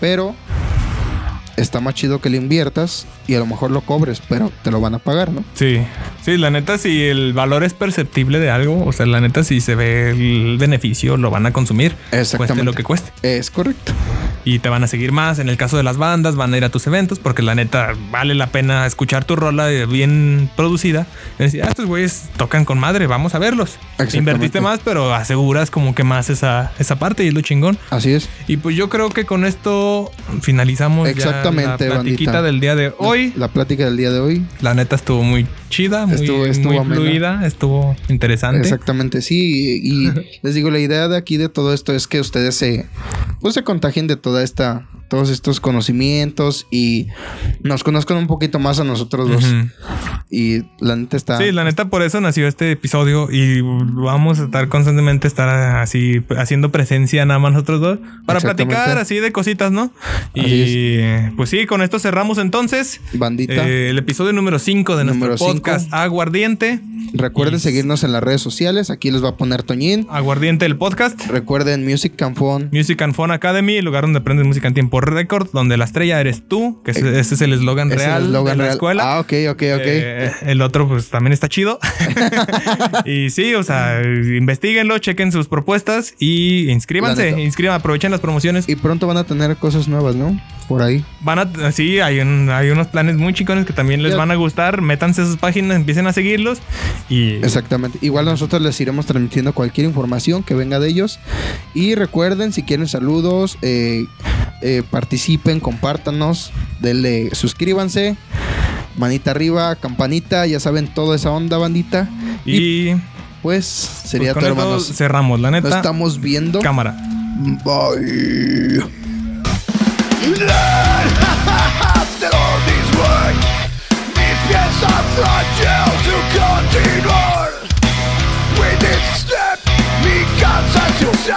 Pero está más chido que le inviertas y a lo mejor lo cobres, pero te lo van a pagar, ¿no? Sí, sí, la neta, si el valor es perceptible de algo, o sea, la neta, si se ve el beneficio, lo van a consumir. Cueste Exactamente. lo que cueste. Es correcto. Y te van a seguir más. En el caso de las bandas, van a ir a tus eventos porque la neta vale la pena escuchar tu rola eh, bien producida. Y decir, ah, estos güeyes tocan con madre, vamos a verlos. Invertiste más, pero aseguras como que más esa, esa parte y es lo chingón. Así es. Y pues yo creo que con esto finalizamos ya Exactamente, la platiquita bandita. del día de hoy. La plática del día de hoy. La neta estuvo muy chida, muy, Estuvo- estuvo muy fluida, estuvo interesante. Exactamente, sí. Y, y les digo, la idea de aquí de todo esto es que ustedes se, pues, se contagien de toda esta, todos estos conocimientos y nos conozcan un poquito más a nosotros dos. Y la neta está. Sí, la neta, por eso nació este episodio y vamos a estar constantemente estar así haciendo presencia nada más nosotros dos para platicar así de cositas, ¿no? Así Y pues sí, con esto cerramos entonces Bandita. eh, el episodio número 5 de nuestro Número cinco. podcast Aguardiente. Recuerden y- seguirnos en las redes sociales. Aquí les va a poner Toñín. Aguardiente el podcast. Recuerden Music and Phone. Music and Phone Academy, el lugar donde aprendes música en tiempo récord, donde la estrella eres tú, que ese, ese es el eslogan el real de la real. escuela. Ah, ok, ok, ok. Eh, el otro, pues también está chido. y sí, o sea, investiguenlo, chequen sus propuestas y inscríbanse. Inscriban, aprovechen las promociones. y pronto van a tener cosas nuevas, ¿no? Por ahí. Van a, sí, hay, un- hay unos planes muy chicones que también les van a gustar. Métanse a sus páginas, empiecen a seguirlos y Exactamente. Igual nosotros les iremos transmitiendo cualquier información que venga de ellos. Y recuerden, si quieren saludos, eh, eh, participen, compártanos, denle, suscríbanse, manita arriba, campanita, ya saben toda esa onda, bandita. Y, pues sería pues todo. Cerramos, la neta. Nos estamos viendo. Cámara. Bye. With its step, mi cansancio se